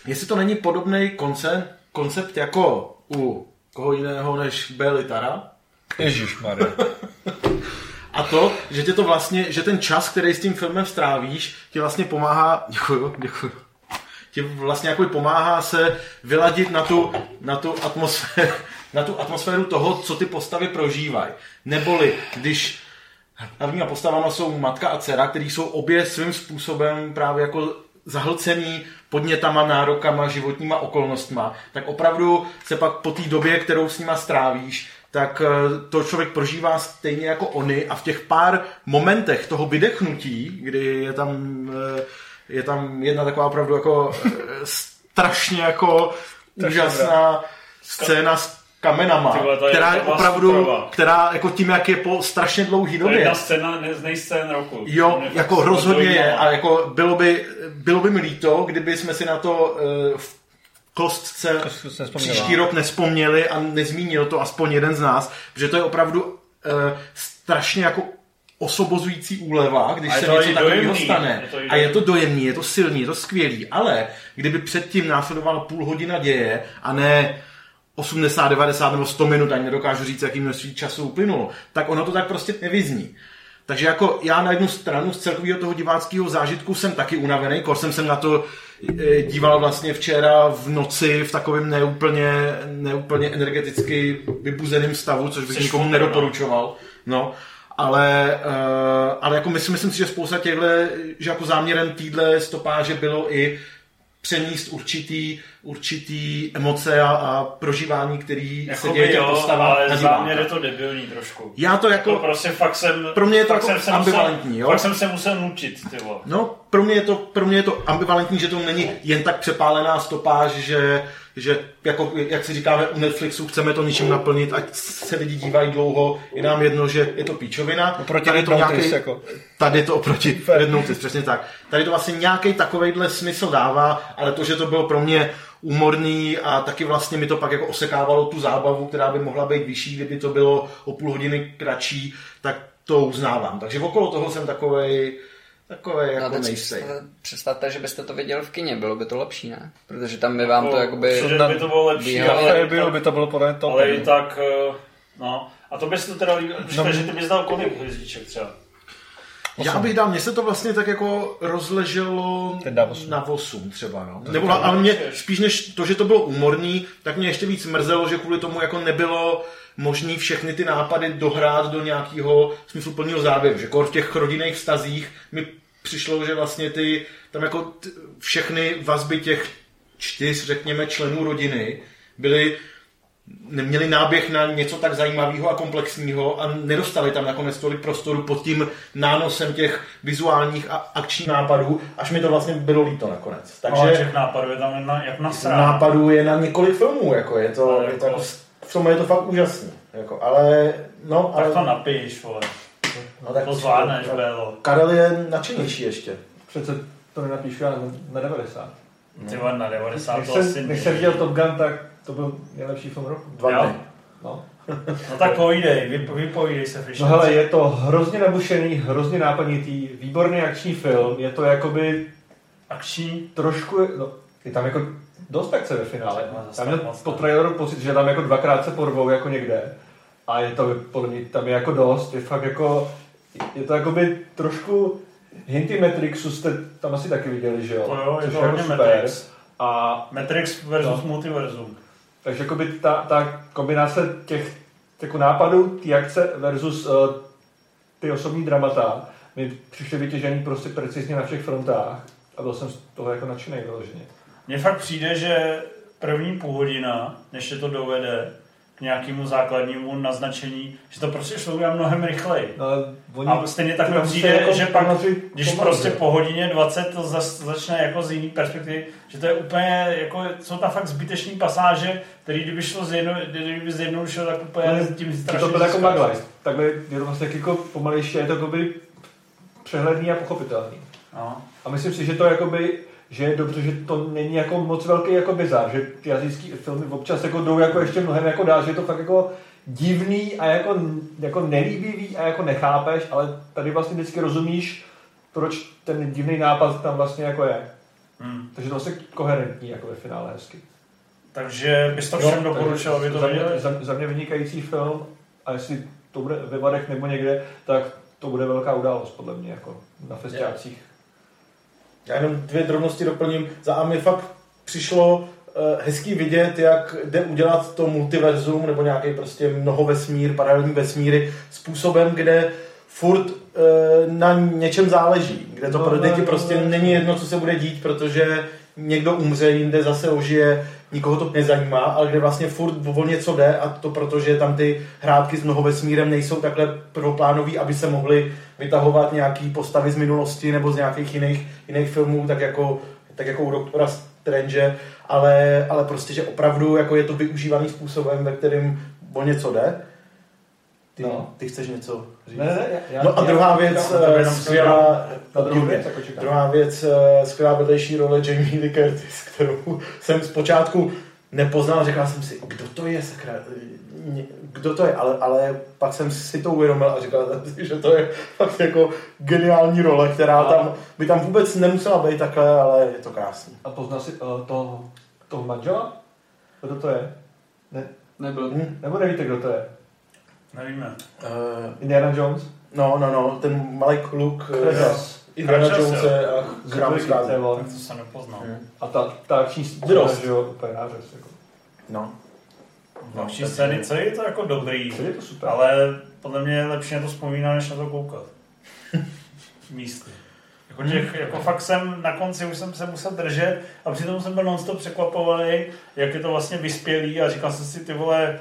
Speaker 2: jestli to není podobný koncept, koncept jako u koho jiného než B. Litara,
Speaker 3: Ježíš.
Speaker 2: A to, že tě to vlastně, že ten čas, který s tím filmem strávíš, ti vlastně pomáhá, děkuju, děkuju, ti vlastně jako pomáhá se vyladit na tu, na tu atmosféru, na tu atmosféru toho, co ty postavy prožívají. Neboli, když hlavníma postavama jsou matka a dcera, který jsou obě svým způsobem právě jako zahlcený podnětama, nárokama, životníma okolnostma, tak opravdu se pak po té době, kterou s nima strávíš, tak eh, to člověk prožívá stejně jako oni a v těch pár momentech toho vydechnutí, kdy je tam, eh, je tam jedna taková opravdu jako eh, strašně jako úžasná scéna s kamenama,
Speaker 1: Ty vole, to je-
Speaker 2: která je opravdu,
Speaker 1: superová.
Speaker 2: která jako tím, jak je po strašně dlouhý
Speaker 1: To je
Speaker 2: době,
Speaker 1: jedna scéna z nejscén roku.
Speaker 2: Jo, jako rozhodně je a jako bylo by, bylo by mi líto, kdyby jsme si na to v kostce příští rok nespomněli a nezmínil to aspoň jeden z nás, protože to je opravdu uh, strašně jako osobozující úleva, když se
Speaker 1: to
Speaker 2: něco takového stane.
Speaker 1: je
Speaker 2: a je to dojemný, je to silný, je to skvělý, ale kdyby předtím následovala půl hodina děje a ne 80, 90 nebo 100 minut, ani nedokážu říct, jaký množství času uplynulo, tak ono to tak prostě nevyzní. Takže jako já na jednu stranu z celkového toho diváckého zážitku jsem taky unavený, kor jsem se na to díval vlastně včera v noci v takovém neúplně, neúplně energeticky vybuzeném stavu, což bych
Speaker 1: Jsi
Speaker 2: nikomu
Speaker 1: no.
Speaker 2: nedoporučoval. No, ale, uh, ale jako myslím, myslím si, že spousta těchto, že jako záměrem týdle stopáže bylo i přenést určitý, určitý emoce a, a prožívání, který se děje
Speaker 1: Jakoby
Speaker 2: těm
Speaker 1: jo,
Speaker 2: postavám
Speaker 1: ale záměr
Speaker 2: diváka.
Speaker 1: je to debilní trošku.
Speaker 2: Já to
Speaker 1: Jako
Speaker 2: jako,
Speaker 1: prostě fakt jsem...
Speaker 2: Pro mě je to jako
Speaker 1: jsem se
Speaker 2: ambivalentní,
Speaker 1: musel,
Speaker 2: jo?
Speaker 1: Fakt jsem se musel nutit, ty vole.
Speaker 2: no, pro mě, je to, pro mě je to ambivalentní, že to není jen tak přepálená stopáž, že, že jako, jak si říkáme u Netflixu, chceme to ničím naplnit, ať se lidi dívají dlouho, je nám jedno, že je to píčovina.
Speaker 6: Oproti
Speaker 2: Tady to nějaký-
Speaker 6: jako.
Speaker 2: Tady to oproti Red Notice, přesně tak. Tady to vlastně nějaký takovejhle smysl dává, ale to, že to bylo pro mě úmorný a taky vlastně mi to pak jako osekávalo tu zábavu, která by mohla být vyšší, kdyby to bylo o půl hodiny kratší, tak to uznávám. Takže okolo toho jsem takovej, takovej jako
Speaker 5: No, teď si
Speaker 2: nejistý.
Speaker 5: představte- že byste to viděli v kině, bylo by to lepší, ne? Protože tam by vám to
Speaker 1: Jako,
Speaker 5: jakoby...
Speaker 1: že by to bylo lepší,
Speaker 5: výhodné.
Speaker 1: ale,
Speaker 6: Ale bylo by to bylo podle toho.
Speaker 1: ale i tak, eh, no. A to bys to teda no. že ty bys dal kolik hvězdiček třeba?
Speaker 2: Já bych dal, mně se to vlastně tak jako rozleželo na 8 třeba, no. Nebo, ale mě spíš než to, že to bylo úmorný, tak mě ještě víc mrzelo, že kvůli tomu jako nebylo možný všechny ty nápady dohrát do nějakého smysluplného záběru. Že kor v těch rodinných vztazích mi přišlo, že vlastně ty, tam jako t- všechny vazby těch čtyř, řekněme, členů rodiny byly neměli náběh na něco tak zajímavého a komplexního a nedostali tam nakonec tolik prostoru pod tím nánosem těch vizuálních a akčních nápadů, až mi to vlastně bylo líto nakonec.
Speaker 1: Takže... Ale
Speaker 2: Takže
Speaker 1: těch nápadů je tam jedna, jak na srán.
Speaker 2: nápadů je na několik filmů, jako je to,
Speaker 1: Ale
Speaker 2: je to
Speaker 1: jako-
Speaker 2: v tom je to fakt úžasný. Jako, ale, no, ale,
Speaker 1: Tak to napiješ, vole.
Speaker 2: no, tak
Speaker 1: To zvládneš, Bélo.
Speaker 2: Karel je nadšenější ještě.
Speaker 3: Přece to nenapíšu já na, na 90.
Speaker 1: Ty vole, na 90
Speaker 3: Když
Speaker 1: to asi
Speaker 3: když jsem viděl Top Gun, tak to byl nejlepší film roku.
Speaker 2: Dva
Speaker 1: Jo?
Speaker 2: dny.
Speaker 3: No.
Speaker 1: No tak povídej, vyp, vypovídej se, Frišnici.
Speaker 3: no hele, je to hrozně nabušený, hrozně nápadnitý, výborný akční film, je to jakoby
Speaker 1: Akční.
Speaker 3: trošku, no, je tam jako dost akce ve finále. Tam
Speaker 1: moc
Speaker 3: po traileru pocit, že tam jako dvakrát se porvou jako někde. A je to podle mě tam je jako dost, je fakt jako, je to jakoby trošku hinty Matrixu jste tam asi taky viděli, že jo?
Speaker 1: To jo, je to
Speaker 3: jako
Speaker 1: hodně
Speaker 3: super.
Speaker 1: Matrix.
Speaker 3: A
Speaker 1: Matrix versus
Speaker 3: No.
Speaker 1: multiverzum.
Speaker 3: Takže jakoby ta, ta kombinace těch jako nápadů, ty akce versus uh, ty osobní dramata mi přišly vytěžený prostě precizně na všech frontách a byl jsem z toho jako nadšený vyloženě.
Speaker 1: Mně fakt přijde, že první půl hodina, než se to dovede k nějakému základnímu naznačení, že to prostě šlo udělat mnohem rychleji.
Speaker 3: No, oni,
Speaker 1: A stejně tak mi přijde,
Speaker 3: jako
Speaker 1: že pak, když
Speaker 3: pomalu,
Speaker 1: prostě po hodině 20 to začne jako z jiný perspektivy, že to je úplně, jako, jsou tam fakt zbytečné pasáže, který kdyby šlo zjedno, kdyby zjednodušil, tak úplně
Speaker 3: Ale
Speaker 1: tím
Speaker 3: to
Speaker 1: strašně
Speaker 3: byl jako
Speaker 1: získáš.
Speaker 3: Maglife. Takhle je to vlastně jako pomalejší a je to jakoby přehledný a pochopitelný.
Speaker 1: No.
Speaker 3: A myslím si, že to jakoby, že je dobře, že to není jako moc velký jako bizar, že ty azijský filmy občas jako jdou jako ještě mnohem jako dál, že je to fakt jako divný a jako, jako nelíbivý a jako nechápeš, ale tady vlastně vždycky rozumíš, proč ten divný nápad tam vlastně jako je.
Speaker 1: Hmm.
Speaker 3: Takže to vlastně koherentní jako ve finále hezky.
Speaker 1: Takže bys to všem doporučil, aby to
Speaker 3: za mě, za, za mě vynikající film a jestli to bude ve Vadech nebo někde, tak
Speaker 7: to bude velká událost, podle mě, jako na festiácích.
Speaker 2: Já jenom dvě drobnosti doplním. Za A mi fakt přišlo eh, hezký vidět, jak jde udělat to multiverzum nebo nějaký prostě mnoho vesmír, paralelní vesmíry způsobem, kde furt eh, na něčem záleží, kde to
Speaker 7: No,
Speaker 2: pro děti
Speaker 7: no,
Speaker 2: prostě
Speaker 7: no,
Speaker 2: není jedno, co se bude dít, protože někdo umře, jinde zase ožije, nikoho to nezajímá, ale kde vlastně furt o něco jde a to proto, že tam ty hrátky s mnoho vesmírem nejsou takhle prvoplánový, aby se mohly vytahovat nějaký postavy z minulosti nebo z nějakých jiných, jiných filmů, tak jako, tak jako u Doktora Strange, ale, ale prostě, že opravdu jako je to využívaný způsobem, ve kterým o něco jde. Ty,
Speaker 7: No.
Speaker 2: ty chceš něco říct?
Speaker 7: Ne, ne, já,
Speaker 2: No a druhá věc, eh, skvělá, druhá věc, eh, skvělá vedlejší role Jamie Lee Curtis, kterou jsem zpočátku nepoznal, říkal jsem si, kdo to je, sakra, kdo to je, ale, ale pak jsem si to uvědomil a říkal jsem si, že to je fakt jako geniální role, která tam, by tam vůbec nemusela být takhle, ale je to krásný.
Speaker 7: A poznal si uh, toho, toho manžela? Kdo to je? Ne,
Speaker 5: Nebyl.
Speaker 2: Hm?
Speaker 7: nebo nevíte, kdo to je?
Speaker 1: Nevíme.
Speaker 2: Uh,
Speaker 7: Indiana Jones?
Speaker 2: no, no, no, ten malý kluk,
Speaker 7: Kratos.
Speaker 2: Indiana Jones
Speaker 1: jo.
Speaker 2: a chrám zkázy.
Speaker 7: to.
Speaker 1: Tak jsem nepoznal.
Speaker 2: Hm.
Speaker 7: A ta, ta akční scéna, že jo, úplně nářez. Jako.
Speaker 2: No.
Speaker 1: Další scény, co je to jako dobrý,
Speaker 7: Celý je to super.
Speaker 1: ale podle mě je lepší na to vzpomínat, než na to koukat. Místy. Jako, těch, jako fakt jsem na konci už jsem se musel držet a přitom jsem byl non-stop překvapovaný, jak je to vlastně vyspělý a říkal jsem si, ty vole,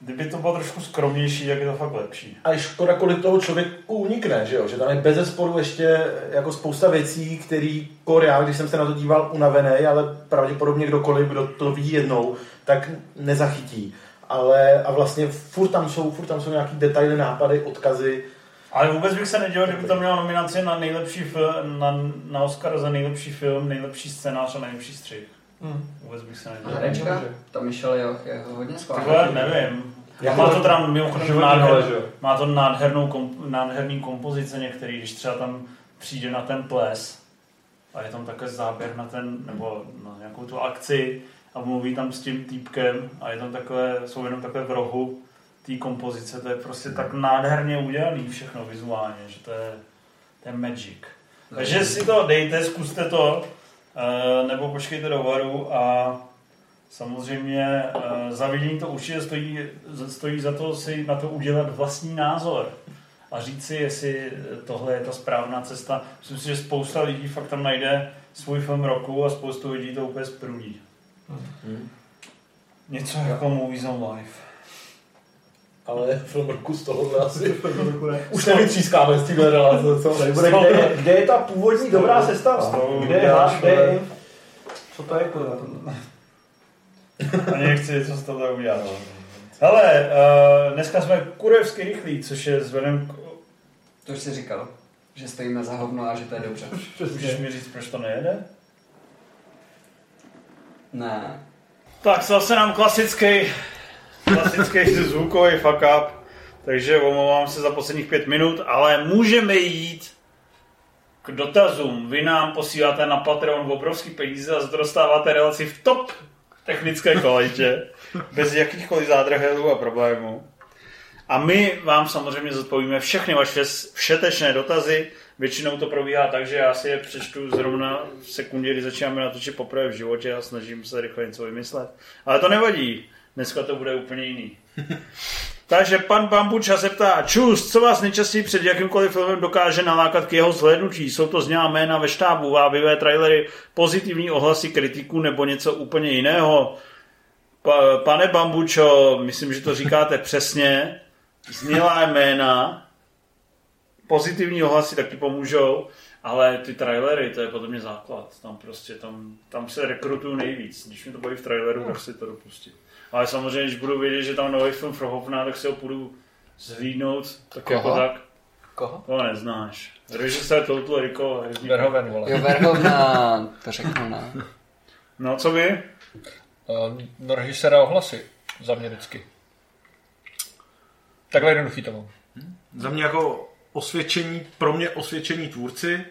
Speaker 1: kdyby to bylo trošku skromnější, jak je to fakt lepší.
Speaker 2: A je škoda, kolik toho člověku unikne, že jo? Že tam je bez zesporu ještě jako spousta věcí, který kor já, když jsem se na to díval unavený, ale pravděpodobně kdokoliv, kdo to ví jednou, tak nezachytí. Ale a vlastně furt tam jsou, furt tam jsou nějaký detaily, nápady, odkazy.
Speaker 1: Ale vůbec bych se nedělal, kdyby to mělo nominaci na nejlepší film, na, na Oscar za nejlepší film, nejlepší scénář a nejlepší střih.
Speaker 7: Hmm.
Speaker 1: Vůbec bych se
Speaker 5: A
Speaker 1: nedělal.
Speaker 5: herečka? Ta Michelle Joch je hodně skvělá.
Speaker 1: nevím.
Speaker 7: Já
Speaker 1: má
Speaker 7: to-
Speaker 1: teda mimochodem nádher, má to nádhernou, komp, nádherný kompozice některý, když třeba tam přijde na ten ples a je tam takhle záběr na ten, nebo na nějakou tu akci a mluví tam s tím týpkem a je tam takhle, jsou jenom takhle v rohu té kompozice, to je prostě tak nádherně udělaný všechno vizuálně, že to je, to je magic. Takže si to dejte, zkuste to, eh, nebo počkejte do varu a samozřejmě eh, za vidění to určitě stojí, stojí za to si na to udělat vlastní názor a říct si, jestli tohle je ta správná cesta. Myslím si, že spousta lidí fakt tam najde svůj film roku a spoustu lidí to úplně zprudí. Něco jako Movies on Life.
Speaker 2: Ale film roku z tohohle asi už nevytřískáme z téhle relace, co?
Speaker 7: Tady bude, kde, je, kde je ta původní dobrá sestava? Kde je kde je... Co to je, kurva?
Speaker 1: Ani nechci, co z toho udělat. Hele, uh, dneska jsme kurevsky rychlí, což je vzhledem k...
Speaker 5: To už jsi říkal, že stojíme za hovno a že to je dobře.
Speaker 1: Můžeš mi říct, proč to nejede?
Speaker 5: Ne.
Speaker 1: Tak zase nám klasický, klasický zvukový fuck up, takže omlouvám se za posledních pět minut, ale můžeme jít k dotazům. Vy nám posíláte na Patreon obrovský peníze a dostáváte relaci v top technické kvalitě, bez jakýchkoliv zádrhelů a problémů. A my vám samozřejmě zodpovíme všechny vaše všetečné dotazy. Většinou to probíhá tak, že já si je přečtu zrovna v sekundě, kdy začínáme natočit poprvé v životě a snažím se rychle něco vymyslet. Ale to nevadí. Dneska to bude úplně jiný. Takže pan Bambuča se ptá, čus, co vás nejčastěji před jakýmkoliv filmem dokáže nalákat k jeho zhlédnutí? Jsou to znělá jména ve štábu, vábivé trailery, pozitivní ohlasy kritiků nebo něco úplně jiného? Pa, pane Bambučo, myslím, že to říkáte přesně. Znělá jména, pozitivní ohlasy taky pomůžou, ale ty trailery, to je podle mě základ. Tam prostě, tam, tam se rekrutuju nejvíc. Když mi to baví v traileru, tak si to dopustím. Ale samozřejmě, když budu vědět, že tam nový film Frohovna, tak si ho půjdu zhlídnout. Tak
Speaker 5: Koho?
Speaker 1: jako tak.
Speaker 5: Koho?
Speaker 1: To neznáš. Režisér Total Recall.
Speaker 3: Verhoeven, vole.
Speaker 5: Jo, Verhovna, to řeknu, ne.
Speaker 1: No, co vy?
Speaker 3: Uh, no, režiséra ohlasy. Za mě vždycky. Takhle jednoduchý to mám.
Speaker 2: Za mě jako osvědčení, pro mě osvědčení tvůrci,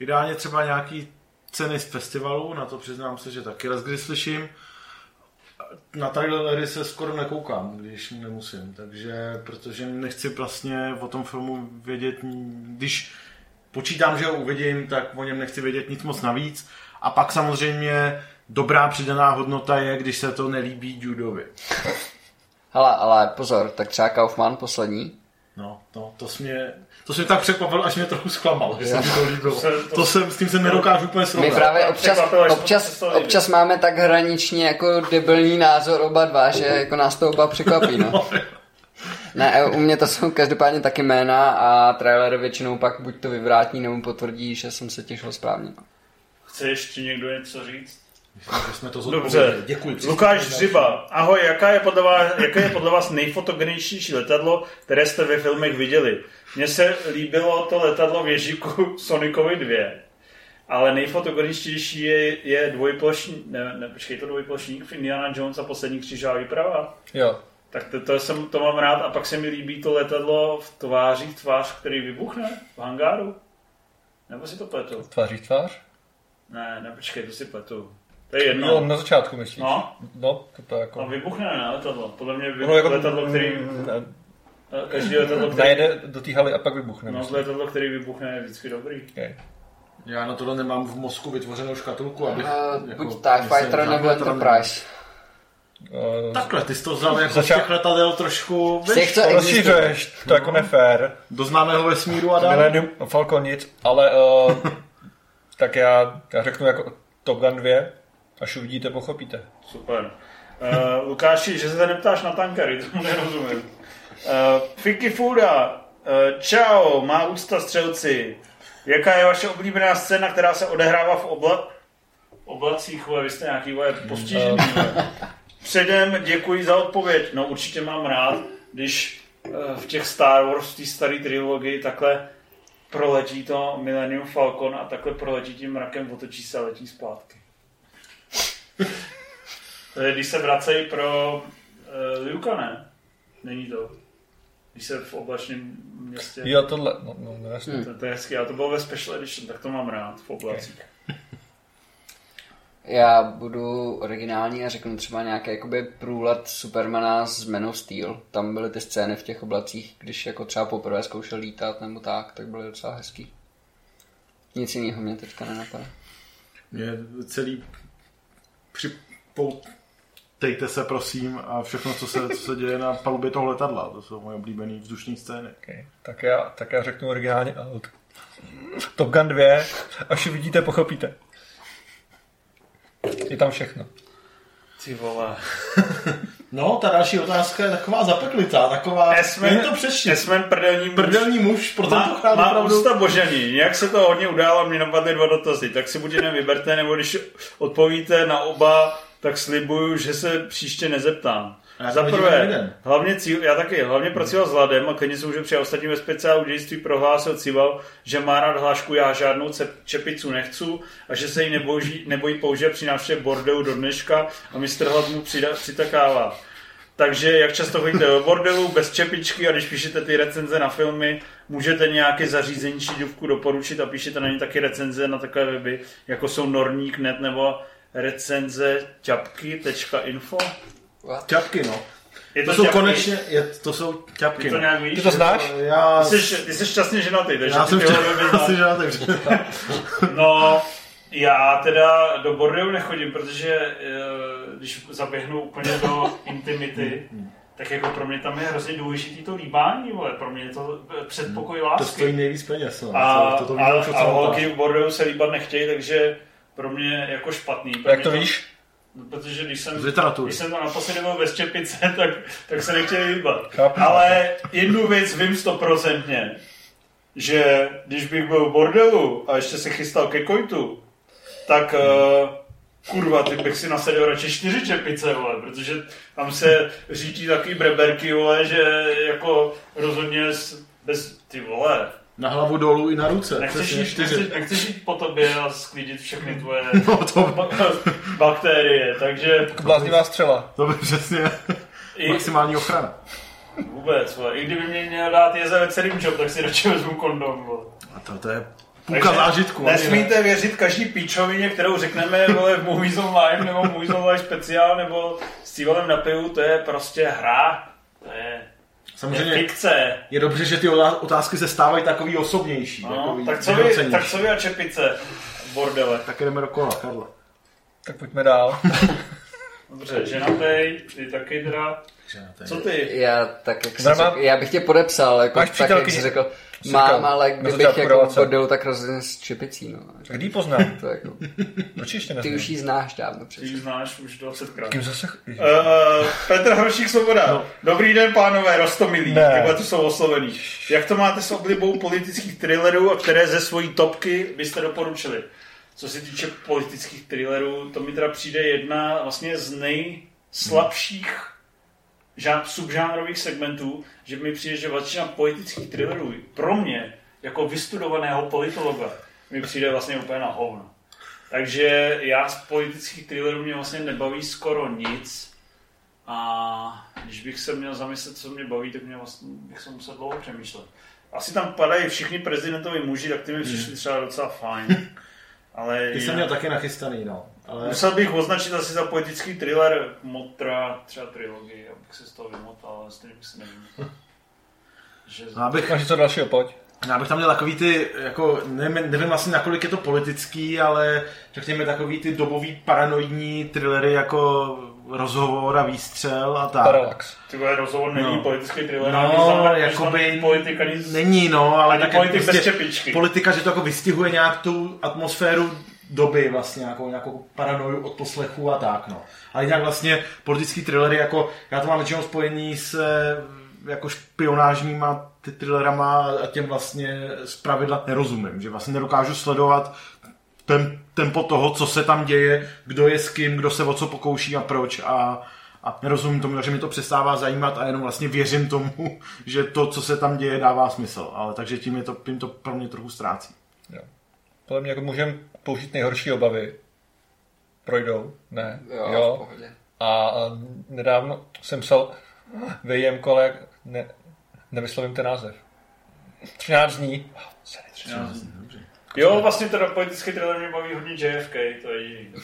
Speaker 2: ideálně třeba nějaký ceny z festivalu, na to přiznám se, že taky raz kdy slyším. Na trailery se skoro nekoukám, když nemusím, takže, protože nechci vlastně o tom filmu vědět, když počítám, že ho uvidím, tak o něm nechci vědět nic moc navíc. A pak samozřejmě dobrá přidaná hodnota je, když se to nelíbí Judovi.
Speaker 5: Hele, ale pozor, tak třeba Kaufman poslední.
Speaker 2: No, no to, jsi mě, to jsi mě tak překvapil, až mě trochu zklamal, že se mi to líbilo.
Speaker 1: se- to-
Speaker 2: To jsem, s tím se nedokážu úplně
Speaker 5: My
Speaker 2: srovnat.
Speaker 5: právě občas,
Speaker 1: překvapilo,
Speaker 5: občas,
Speaker 1: to
Speaker 5: občas máme tak hraničně jako debilní názor oba dva, že jako nás to oba překvapí, no. Ne, u mě to jsou každopádně taky jména a trailer většinou pak buď to vyvrátí nebo potvrdí, že jsem se těšil správně. no.
Speaker 1: Chce ještě někdo něco říct?
Speaker 2: Myslím, že jsme to
Speaker 1: Dobře.
Speaker 2: Děkuji.
Speaker 1: Lukáš Hřiba. Ahoj, jaká je, podle vás, jaké je podle vás nejfotogeničtější letadlo, které jste ve filmech viděli? Mně se líbilo to letadlo v Ježíku Sonicovi 2. Ale nejfotogeničtější je, je dvojplošní, ne, ne, počkej, to dvojplošník v Indiana Jones a poslední křižová výprava.
Speaker 3: Jo.
Speaker 1: Tak to, to, jsem, to mám rád a pak se mi líbí to letadlo v tvářích tvář, který vybuchne v hangáru. Nebo si to pletu?
Speaker 3: Tváří v tvář?
Speaker 1: Ne, ne, počkej, to si pletu. To je jedno.
Speaker 3: Jo, na začátku myslíš.
Speaker 1: No.
Speaker 3: No, to, to jako...
Speaker 1: A vybuchne na letadlo. Podle mě vybuchne
Speaker 3: jako
Speaker 1: letadlo, který...
Speaker 3: mm,
Speaker 1: Každý letadlo, který...
Speaker 3: najede do té haly a pak vybuchne.
Speaker 1: No,
Speaker 3: myslím.
Speaker 1: letadlo, který vybuchne, je vždycky dobrý.
Speaker 3: Okay.
Speaker 2: Já na tohle nemám v mozku vytvořenou škatulku, abych...
Speaker 5: Uh,
Speaker 2: jako,
Speaker 5: buď TIE Fighter nebo Enterprise.
Speaker 3: Uh,
Speaker 2: Takhle, ty jsi to vzal jako z
Speaker 3: Začal-
Speaker 2: těch letadel trošku
Speaker 5: Z
Speaker 2: víš,
Speaker 5: existují.
Speaker 3: rozšiřuješ, to jako nefér.
Speaker 2: do známého vesmíru a dál.
Speaker 3: Millennium Falcon nic, ale uh, tak já, já řeknu jako Top Gun 2, až uvidíte, pochopíte.
Speaker 1: Super. Uh, Lukáši, že se tady neptáš na tankery, tomu nerozumím. Uh, Fiki Fuda, uh, čau, má úcta střelci. Jaká je vaše oblíbená scéna, která se odehrává v obla... oblacích, vole, vy jste nějaký vole, postižený. Vole. Předem děkuji za odpověď. No určitě mám rád, když uh, v těch Star Wars, té staré trilogii, takhle proletí to Millennium Falcon a takhle proletí tím mrakem, otočí se a letí zpátky. To je, když se vracejí pro uh, Luka, ne? Není to. Když se v oblačném městě...
Speaker 3: Jo, tohle, no, no, no jasně.
Speaker 1: To, to je hezky, ale to bylo ve Special Edition, tak to mám rád v oblacích.
Speaker 5: Já budu originální a řeknu třeba nějaký jakoby průlet Supermana z Man of Steel. Tam byly ty scény v těch oblacích, když jako třeba poprvé zkoušel lítat nebo tak, tak byly docela hezký. Nic jiného mě teďka nenapadá.
Speaker 2: Mě celý připoutejte se prosím a všechno, co se, co se děje na palubě toho letadla. To jsou moje oblíbené vzdušní scény.
Speaker 3: Okay. Tak, já, tak já řeknu originálně out. Top Gun 2, až uvidíte, pochopíte. Je tam všechno.
Speaker 1: Ty vole.
Speaker 2: No, ta další otázka je taková zapeklitá, taková...
Speaker 1: Esmen,
Speaker 2: to přečti.
Speaker 1: Esmen prdelní muž.
Speaker 2: Prdelní muž, pro
Speaker 1: Má,
Speaker 2: tentokrát
Speaker 1: má
Speaker 2: opravdu...
Speaker 1: ústa božení. Jak se to hodně událo, mě napadly dva dotazy. Tak si buď jeden vyberte, nebo když odpovíte na oba, tak slibuju, že se příště nezeptám. Za prvé,
Speaker 2: jeden.
Speaker 1: hlavně cíl, já taky, hlavně pracoval s Ladem a klidně se může při ostatním ve speciálu dějství prohlásil Cival, že má rád hlášku, já žádnou čepicu nechci a že se jí nebojí, nebojí použít při návštěvě bordelu do dneška a mistr Hlad mu přida, přitakává. Takže jak často chodíte do bordelu bez čepičky a když píšete ty recenze na filmy, můžete nějaké zařízení či důvku doporučit a píšete na ně taky recenze na takové weby, jako jsou Norník.net nebo recenze ťapky.info.
Speaker 2: Ťapky, no.
Speaker 1: Je
Speaker 2: To jsou
Speaker 1: ťapky?
Speaker 2: konečně, je, to jsou ťapky.
Speaker 1: Ty to
Speaker 2: no.
Speaker 1: nějak víš?
Speaker 3: Ty to znáš?
Speaker 2: Já,
Speaker 1: Ty jsi, ty jsi šťastně ženatý, takže
Speaker 2: já
Speaker 1: ty
Speaker 2: jsem žádný, takže...
Speaker 1: No, já teda do bordelu nechodím, protože eh, když zaběhnu úplně do intimity, tak jako pro mě tam je hrozně důležitý to líbání, vole. Pro mě je to předpokoj
Speaker 2: To
Speaker 1: lásky.
Speaker 2: stojí nejvíc peněz, no.
Speaker 1: A,
Speaker 2: to, to, to
Speaker 1: a, a holky v bordelu se líbat nechtějí, takže pro mě jako špatný. Pro
Speaker 3: Jak
Speaker 1: mě
Speaker 3: to víš?
Speaker 1: No, Protože když jsem,
Speaker 2: literatury.
Speaker 1: když jsem tam naposledy byl bez čepice, tak, tak se nechtěli líbat.
Speaker 3: Chápu.
Speaker 1: Ale jednu věc vím stoprocentně, že když bych byl v bordelu a ještě se chystal ke kojtu, tak uh, kurva, ty bych si nasadil radši čtyři čepice, vole, protože tam se řítí taky breberky, vole, že jako rozhodně bez, ty vole,
Speaker 2: Na hlavu dolů i na ruce.
Speaker 1: nechceš jít, nechceš, nechceš jít po tobě a sklidit všechny tvoje
Speaker 2: No, to,
Speaker 1: ba- bakterie, takže
Speaker 3: Bláznivá střela.
Speaker 2: to by přesně
Speaker 1: i,
Speaker 2: maximální ochrana.
Speaker 1: vůbec, vole, i kdyby mě měl dát jezevec celým job, tak si radši vezmu kondom, vole.
Speaker 2: A to, to je půlka zážitku.
Speaker 1: Nesmíte věřit každý píčovině, kterou řekneme vole, v Movies Online nebo Movies Online speciál nebo s cívalem na pivu, to je prostě hra. To je, to je
Speaker 2: Samozřejmě
Speaker 1: fikce.
Speaker 2: je dobře, že ty otá- otázky se stávají takový osobnější.
Speaker 1: No,
Speaker 2: takový
Speaker 1: tak, co vy, tak co vy a čepice, bordele.
Speaker 2: Tak jdeme do kola, Karle.
Speaker 3: Tak pojďme dál.
Speaker 1: Dobře, ženatej, ty taky teda. Co ty?
Speaker 5: Já tak, jak řekl, já bych tě podepsal, jako, tak, jak jsi řekl, mám, ale kdybych jako bordel, tak rozhodně s čepicí, no.
Speaker 3: Kdy ji poznám?
Speaker 5: To jako,
Speaker 3: Proč ještě
Speaker 5: ty
Speaker 3: neznám?
Speaker 5: už ji znáš dávno
Speaker 1: Ty
Speaker 5: přece.
Speaker 1: ji znáš už 20krát.
Speaker 3: Kým zase...
Speaker 1: Uh, Petr Hrošík Svoboda. No. Dobrý den, pánové, rostomilí.
Speaker 3: Ne.
Speaker 1: Tyhle tu jsou oslovený. Jak to máte s oblibou politických thrillerů a které ze svojí topky byste doporučili? Co se týče politických thrillerů, to mi teda přijde jedna vlastně z nejslabších žá- subžánrových segmentů, že mi přijde, že většina politických thrillerů pro mě, jako vystudovaného politologa, mi přijde vlastně úplně na hovno. Takže já z politických thrillerů mě vlastně nebaví skoro nic. A když bych se měl zamyslet, co mě baví, tak mě vlastně bych se musel dlouho přemýšlet. Asi tam padají všichni prezidentovi muži, tak ty mi přišli třeba docela fajn. Ale
Speaker 2: Ty jsem měl taky nachystaný, no. Ale
Speaker 1: Musel bych označit asi za politický thriller Motra, třeba trilogii, abych se z toho vymotal, ale stejně bych si nevymotal. Že...
Speaker 2: no, abych,
Speaker 3: Máš něco dalšího, pojď.
Speaker 2: já bych tam měl takový ty, jako, nevím, nevím asi nakolik je to politický, ale řekněme takový ty dobový paranoidní thrillery jako rozhovor a výstřel a tak.
Speaker 3: Parallax.
Speaker 1: Ty vole, rozhovor není
Speaker 2: No.
Speaker 1: politický thriller,
Speaker 2: No,
Speaker 1: znamená-
Speaker 2: jakoby
Speaker 1: politika nic...
Speaker 2: není, no, ale tak
Speaker 1: politik
Speaker 2: prostě
Speaker 1: bez čepičky.
Speaker 2: politika, že to jako vystihuje nějak tu atmosféru doby vlastně, nějakou, nějakou paranoju od poslechu a tak, no. Ale jinak vlastně politický thrillery, jako, já to mám většinou spojení s jako špionážníma ty thrillerama a těm vlastně z pravidla nerozumím, že vlastně nedokážu sledovat ten, tempo toho, co se tam děje, kdo je s kým, kdo se o co pokouší a proč a, a nerozumím tomu, že mi to přestává zajímat a jenom vlastně věřím tomu, že to, co se tam děje, dává smysl. Ale takže tím, je to, tím to pro mě trochu ztrácí.
Speaker 3: Podle mě jako můžeme použít nejhorší obavy. Projdou? Ne.
Speaker 5: Jo, v pohodě.
Speaker 3: A, nedávno jsem psal vyjem kole, ne, nevyslovím ten název. 13 dní. Sorry, 13 dní.
Speaker 1: Jo, vlastně teda politický thriller mě baví hodně JFK, to je jediný.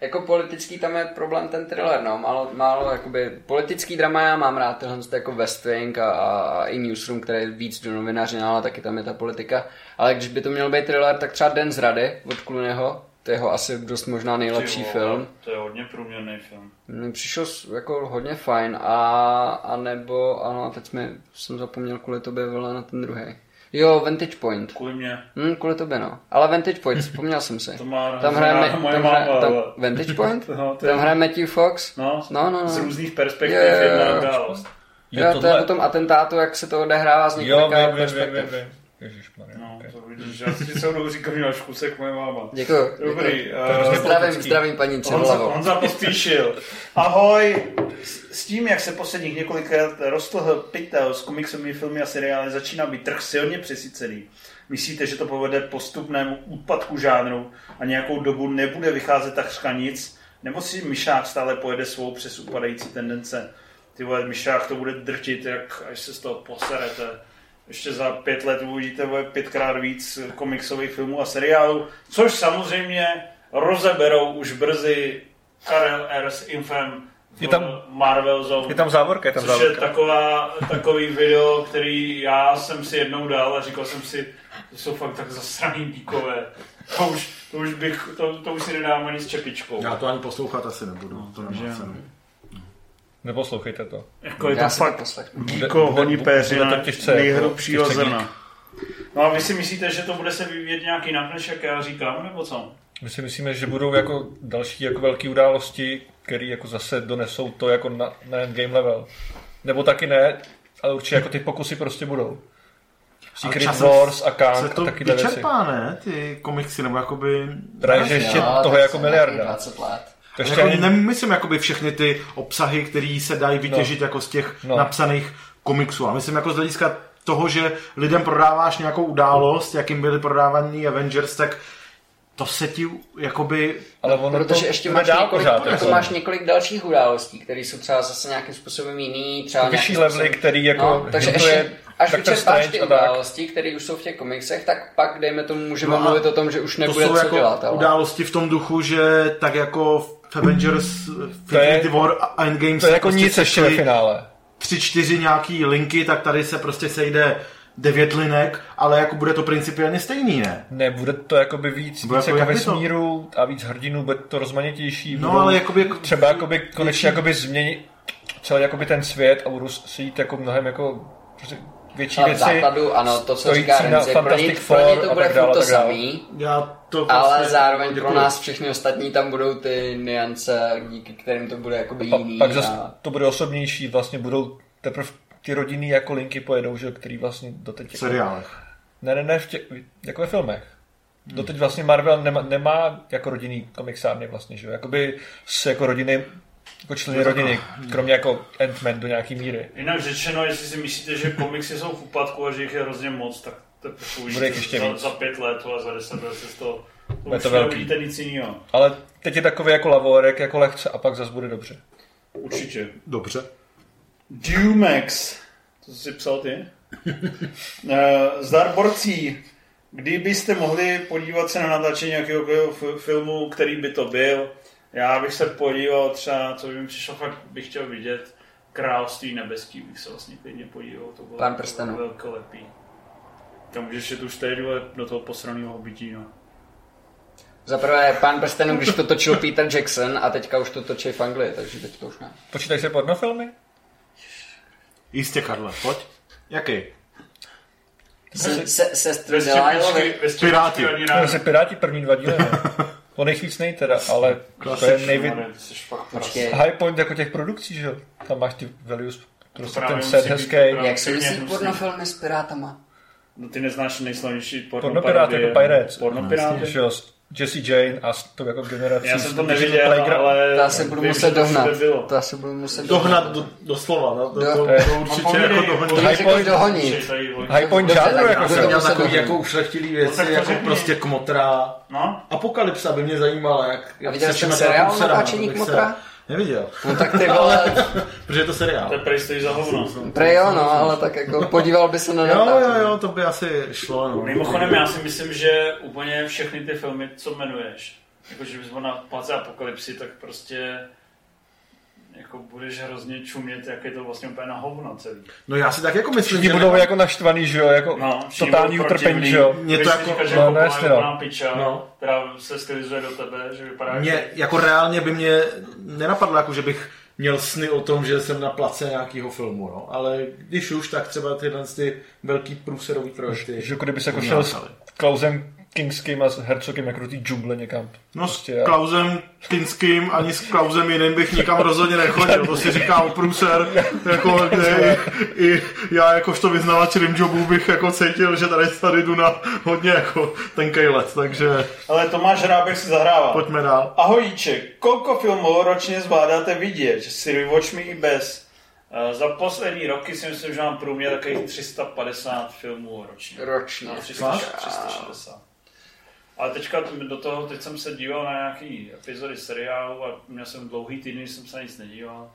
Speaker 5: Jako politický tam je problém ten thriller, no, málo, málo jakoby, politický drama já mám rád, tohle to jako West Wing a, a, i Newsroom, který je víc do novinařina, ale taky tam je ta politika. Ale když by to měl být thriller, tak třeba Den z rady od Clooneyho, to je jeho asi dost možná nejlepší
Speaker 1: Ty vole,
Speaker 5: film.
Speaker 1: To je hodně průměrný film.
Speaker 5: Mně přišel jako hodně fajn a, a nebo, ano, teď mi, jsem zapomněl kvůli tobě vole na ten druhý. Jo, Vantage Point.
Speaker 1: Kvůli mě.
Speaker 5: Hm, kvůli tobě, no. Ale Vantage Point, vzpomněl jsem si.
Speaker 1: To má
Speaker 5: tam hraje,
Speaker 1: ráda
Speaker 5: Ma-
Speaker 1: moje
Speaker 5: tam hraje
Speaker 1: máma,
Speaker 5: tam,
Speaker 1: ale-
Speaker 5: Vantage Point?
Speaker 1: No, to je-
Speaker 5: tam hraje Matthew Fox?
Speaker 1: No,
Speaker 5: No, no, no.
Speaker 1: z různých perspektiv
Speaker 5: Jo, jo, jo,
Speaker 1: jedna
Speaker 5: jo.
Speaker 1: událost.
Speaker 5: Jo, to je o tom atentátu, jak se to odehrává z
Speaker 3: Jo,
Speaker 5: několika
Speaker 3: vím, vím, vím,
Speaker 5: perspektiv.
Speaker 3: vím, vím. Ježišmarja.
Speaker 1: No,
Speaker 3: okay.
Speaker 1: to vidíš, já si celou dobu říkám, že máš kusek moje máma.
Speaker 5: Děkuji.
Speaker 1: Dobrý.
Speaker 5: děkuji.
Speaker 1: eh,
Speaker 5: Zdravím,
Speaker 3: politický.
Speaker 5: zdravím paní Čerlovou.
Speaker 1: Honza pospíšil. Ahoj. S, s tím, jak se posledních několik let roztohl pytel s komiksovými filmy a seriály, začíná být trh silně přesycený. Myslíte, že to povede postupnému úpadku žánru a nějakou dobu nebude vycházet takřka nic? Nebo si Myšák stále pojede svou přes upadající tendence? Ty vole, Myšák to bude drtit, jak až se z toho poserete. Ještě za pět let uvidíte pětkrát víc komiksových filmů a seriálů, což samozřejmě rozeberou už brzy Karel R. s Infem v
Speaker 3: Je tam-
Speaker 1: Marvel Zone.
Speaker 3: Je tam závorka, je tam
Speaker 1: Což je
Speaker 3: závorka.
Speaker 1: taková, takový video, který já jsem si jednou dal a říkal jsem si, to jsou fakt tak zasraný díkové. To už, to už, bych, to, to už si nedám ani s čepičkou.
Speaker 2: Já to ani poslouchat asi nebudu. To nemá
Speaker 1: že-
Speaker 2: cenu.
Speaker 3: Neposlouchejte to.
Speaker 1: Jako je
Speaker 5: Já
Speaker 1: to fakt díko, honí péřina, nejhrubšího zrna. No a vy si myslíte, že to bude se vyvíjet nějak jinak, než jak já říkám, nebo co?
Speaker 3: My si myslíme, že budou jako další jako velké události, které jako zase donesou to jako na, na game level. Nebo taky ne, ale určitě jako ty pokusy prostě budou. Secret
Speaker 2: časem
Speaker 3: Wars a
Speaker 2: Se
Speaker 3: Kang
Speaker 2: to
Speaker 3: a taky věci.
Speaker 2: vyčerpá, ne? Ty komiksy, nebo jakoby...
Speaker 3: Právě, že ještě
Speaker 5: Jo,
Speaker 3: toho jako miliarda.
Speaker 5: nějakých 20 let.
Speaker 3: To ještě
Speaker 2: Jako
Speaker 3: ani,
Speaker 2: nemyslím jakoby všechny ty obsahy, které se dají vytěžit jako z těch
Speaker 3: No.
Speaker 2: napsaných komiksů. A myslím jako z hlediska toho, že lidem prodáváš nějakou událost, jakým byly prodávaný Avengers, tak to se ti jakoby...
Speaker 3: ale ono
Speaker 5: Protože
Speaker 3: to
Speaker 5: ještě máš
Speaker 3: dál
Speaker 5: několik,
Speaker 3: pořád.
Speaker 5: jako
Speaker 3: Jako,
Speaker 5: máš několik dalších událostí, které jsou třeba zase nějakým způsobem jiný. Třeba
Speaker 3: vyšší levely,
Speaker 5: způsobem-
Speaker 3: který jako
Speaker 5: No, takže ještě, až vyčerpáš
Speaker 3: Strange
Speaker 5: ty události, které už jsou v těch komiksech, tak pak, dejme tomu, můžeme
Speaker 2: No
Speaker 5: mluvit o tom, že už
Speaker 2: To
Speaker 5: nebude
Speaker 2: jsou
Speaker 5: co
Speaker 2: jako
Speaker 5: dělat. Ale...
Speaker 2: události v tom duchu, že tak jako v Avengers,
Speaker 3: To je-
Speaker 2: Infinity War a Endgame
Speaker 3: To je jako
Speaker 2: prostě
Speaker 3: nic ještě ve finále.
Speaker 2: tři, čtyři nějaký linky, tak tady se prostě sejde devět linek, ale jako bude to principiálně stejný, ne?
Speaker 3: Ne, bude to jakoby víc,
Speaker 2: Bude
Speaker 3: víc
Speaker 2: jako
Speaker 3: jako
Speaker 2: jak by to-
Speaker 3: vesmíru a víc hrdinů, bude to rozmanitější.
Speaker 2: No
Speaker 3: budou
Speaker 2: ale jakoby... Jako,
Speaker 3: třeba jakoby konečně jakoby změnit celý jakoby ten svět a budou si jít jako mnohem jako prostě větší věci.
Speaker 5: základu, ano, to, co
Speaker 3: stojící
Speaker 5: říká
Speaker 3: na
Speaker 5: Renzi, pro ně, pro to
Speaker 3: a
Speaker 5: bude
Speaker 3: tak dále,
Speaker 5: to
Speaker 3: tak dále.
Speaker 5: samý,
Speaker 2: já to
Speaker 5: ale
Speaker 2: vlastně-
Speaker 5: zároveň
Speaker 2: děkuju.
Speaker 5: pro nás všechny ostatní tam budou ty niance, díky kterým to bude jakoby
Speaker 3: Pa,
Speaker 5: jiný.
Speaker 3: pak zase
Speaker 5: a...
Speaker 3: to bude osobnější, vlastně budou teprve ty rodinný jako linky pojedou, že, který vlastně doteď...
Speaker 2: V seriálech.
Speaker 3: Ne, ne, ne, v tě, jako ve filmech. Doteď vlastně Marvel nemá, nemá jako rodinný komiksárny vlastně, že jo? Jakoby s jako rodiny, jako členy rodiny, kromě jako Ant-Man do nějaký míry.
Speaker 1: Jinak řečeno, jestli si myslíte, že komiksy jsou v úpadku a že jich je hrozně moc, tak to
Speaker 3: Bude ještě
Speaker 1: za,
Speaker 3: víc.
Speaker 1: za pět let a za deset let se to, to
Speaker 3: Bude to velký.
Speaker 1: nic jiného.
Speaker 3: Ale teď je takový jako lavorek, jako lehce a pak zase bude dobře.
Speaker 1: Určitě.
Speaker 2: Dobře.
Speaker 1: Dumex. To jsi psal ty? Eh, Zdar borcí. Kdybyste mohli podívat se na natáčení nějakého filmu, který by to byl, já bych se podíval třeba, co by mi přišlo, fakt bych chtěl vidět, Království nebeský bych se vlastně klidně podíval. To bylo,
Speaker 5: Pán
Speaker 1: to
Speaker 5: prstenů.
Speaker 1: bylo velkolepý. Tam můžeš jít už tady do, do toho posraného bytí, no.
Speaker 5: Za prvé, pán prstenů, když to točil Peter Jackson a teďka už to točí v Anglii, takže teď to už ne.
Speaker 3: Počítají se pornofilmy?
Speaker 2: Jistě, Karle, pojď. Jaký?
Speaker 5: Se, se, sestry
Speaker 1: ve střepičky
Speaker 2: Piráti.
Speaker 3: To se Piráti první dva díly, ne? O nich víc nej teda, ale to je
Speaker 1: prase.
Speaker 5: Počkej,
Speaker 3: High point jako těch produkcí, že jo? Tam máš ty values, prostě ten set
Speaker 1: být
Speaker 3: hezký.
Speaker 1: právě-
Speaker 5: jak se myslí pornofilmy s pirátama?
Speaker 1: No ty neznáš nejslavnější porno
Speaker 3: Pornopirát
Speaker 1: parodie.
Speaker 3: jako Pirates. Jo, s Jesse Jane a s tou jako generací.
Speaker 1: Já jsem to neviděl,
Speaker 3: Playground-
Speaker 1: ale
Speaker 5: To asi budu muset
Speaker 1: to
Speaker 5: dohnat. To asi budu muset
Speaker 2: Dohnat do, doslova, no, to,
Speaker 5: Do-
Speaker 2: to, to určitě jako dohnat.
Speaker 1: povídej.
Speaker 3: High point,
Speaker 5: dohonit.
Speaker 3: High point
Speaker 5: tak
Speaker 3: jako se
Speaker 5: to
Speaker 2: Měl takový jako ušlechtilý
Speaker 1: No,
Speaker 2: věci,
Speaker 1: to
Speaker 2: jako prostě kmotra.
Speaker 1: No,
Speaker 2: Apokalypsa by mě zajímala, jak, jak
Speaker 5: viděl
Speaker 2: se těma
Speaker 5: seriál
Speaker 2: se
Speaker 5: Natáčení
Speaker 2: to se-
Speaker 5: kmotra?
Speaker 2: Neviděl,
Speaker 5: No tak ty vole,
Speaker 2: protože je to seriál.
Speaker 1: to je prej stojí za hovno.
Speaker 5: prej jo, no, ale tak jako podíval by se na
Speaker 2: Jo, jo, jo, to by asi šlo, no.
Speaker 1: Mimochodem, já si myslím, že úplně všechny ty filmy, co jmenuješ, jakože bys byl na place apokalypsy, tak prostě jako budeš hrozně čumět, jak je to vlastně úplně na hovno celý.
Speaker 2: No já si tak jako myslím,
Speaker 3: Všichni
Speaker 2: že
Speaker 3: budou jako naštvaný, že jo, jako
Speaker 1: No,
Speaker 3: totální utrpení, že jo.
Speaker 2: Mě to jako-
Speaker 1: říkáš, že
Speaker 3: no,
Speaker 1: jako
Speaker 3: no, jasně, no.
Speaker 1: piča,
Speaker 2: No.
Speaker 1: která se stylizuje do tebe, že vypadá
Speaker 2: mě,
Speaker 1: jako...
Speaker 2: jako reálně by mě nenapadlo, jako že bych měl sny o tom, že jsem na place nějakého filmu, no. Ale když už, tak třeba tyhle ty velký průserový projekty.
Speaker 3: Že jako kdyby se jako šel s. Klausem Kingským a s Hercogem jako do té džungle někam.
Speaker 2: No s
Speaker 3: Prostě,
Speaker 2: Klausem Kinským ani s Klausem jiným bych nikam rozhodně nechodil. To si říká o průser, jako, kde i, i, já jakožto vyznavač rimjobů bych jako cítil, že tady, tady jdu na hodně jako tenkej let, takže
Speaker 1: Ale Tomáš Hrábek si zahrává.
Speaker 2: pojďme dál.
Speaker 1: Ahojíček, kolko filmů ročně zvládáte vidět? Si Watch Me i bez. Eh, Za poslední roky si myslím, že mám průměr takových 350 filmů ročně.
Speaker 5: Ročně.
Speaker 1: No, 300, 360. Ale teďka do toho, teď jsem se díval na nějaký epizody seriálu a měl jsem dlouhý týden, jsem se na nic nedíval.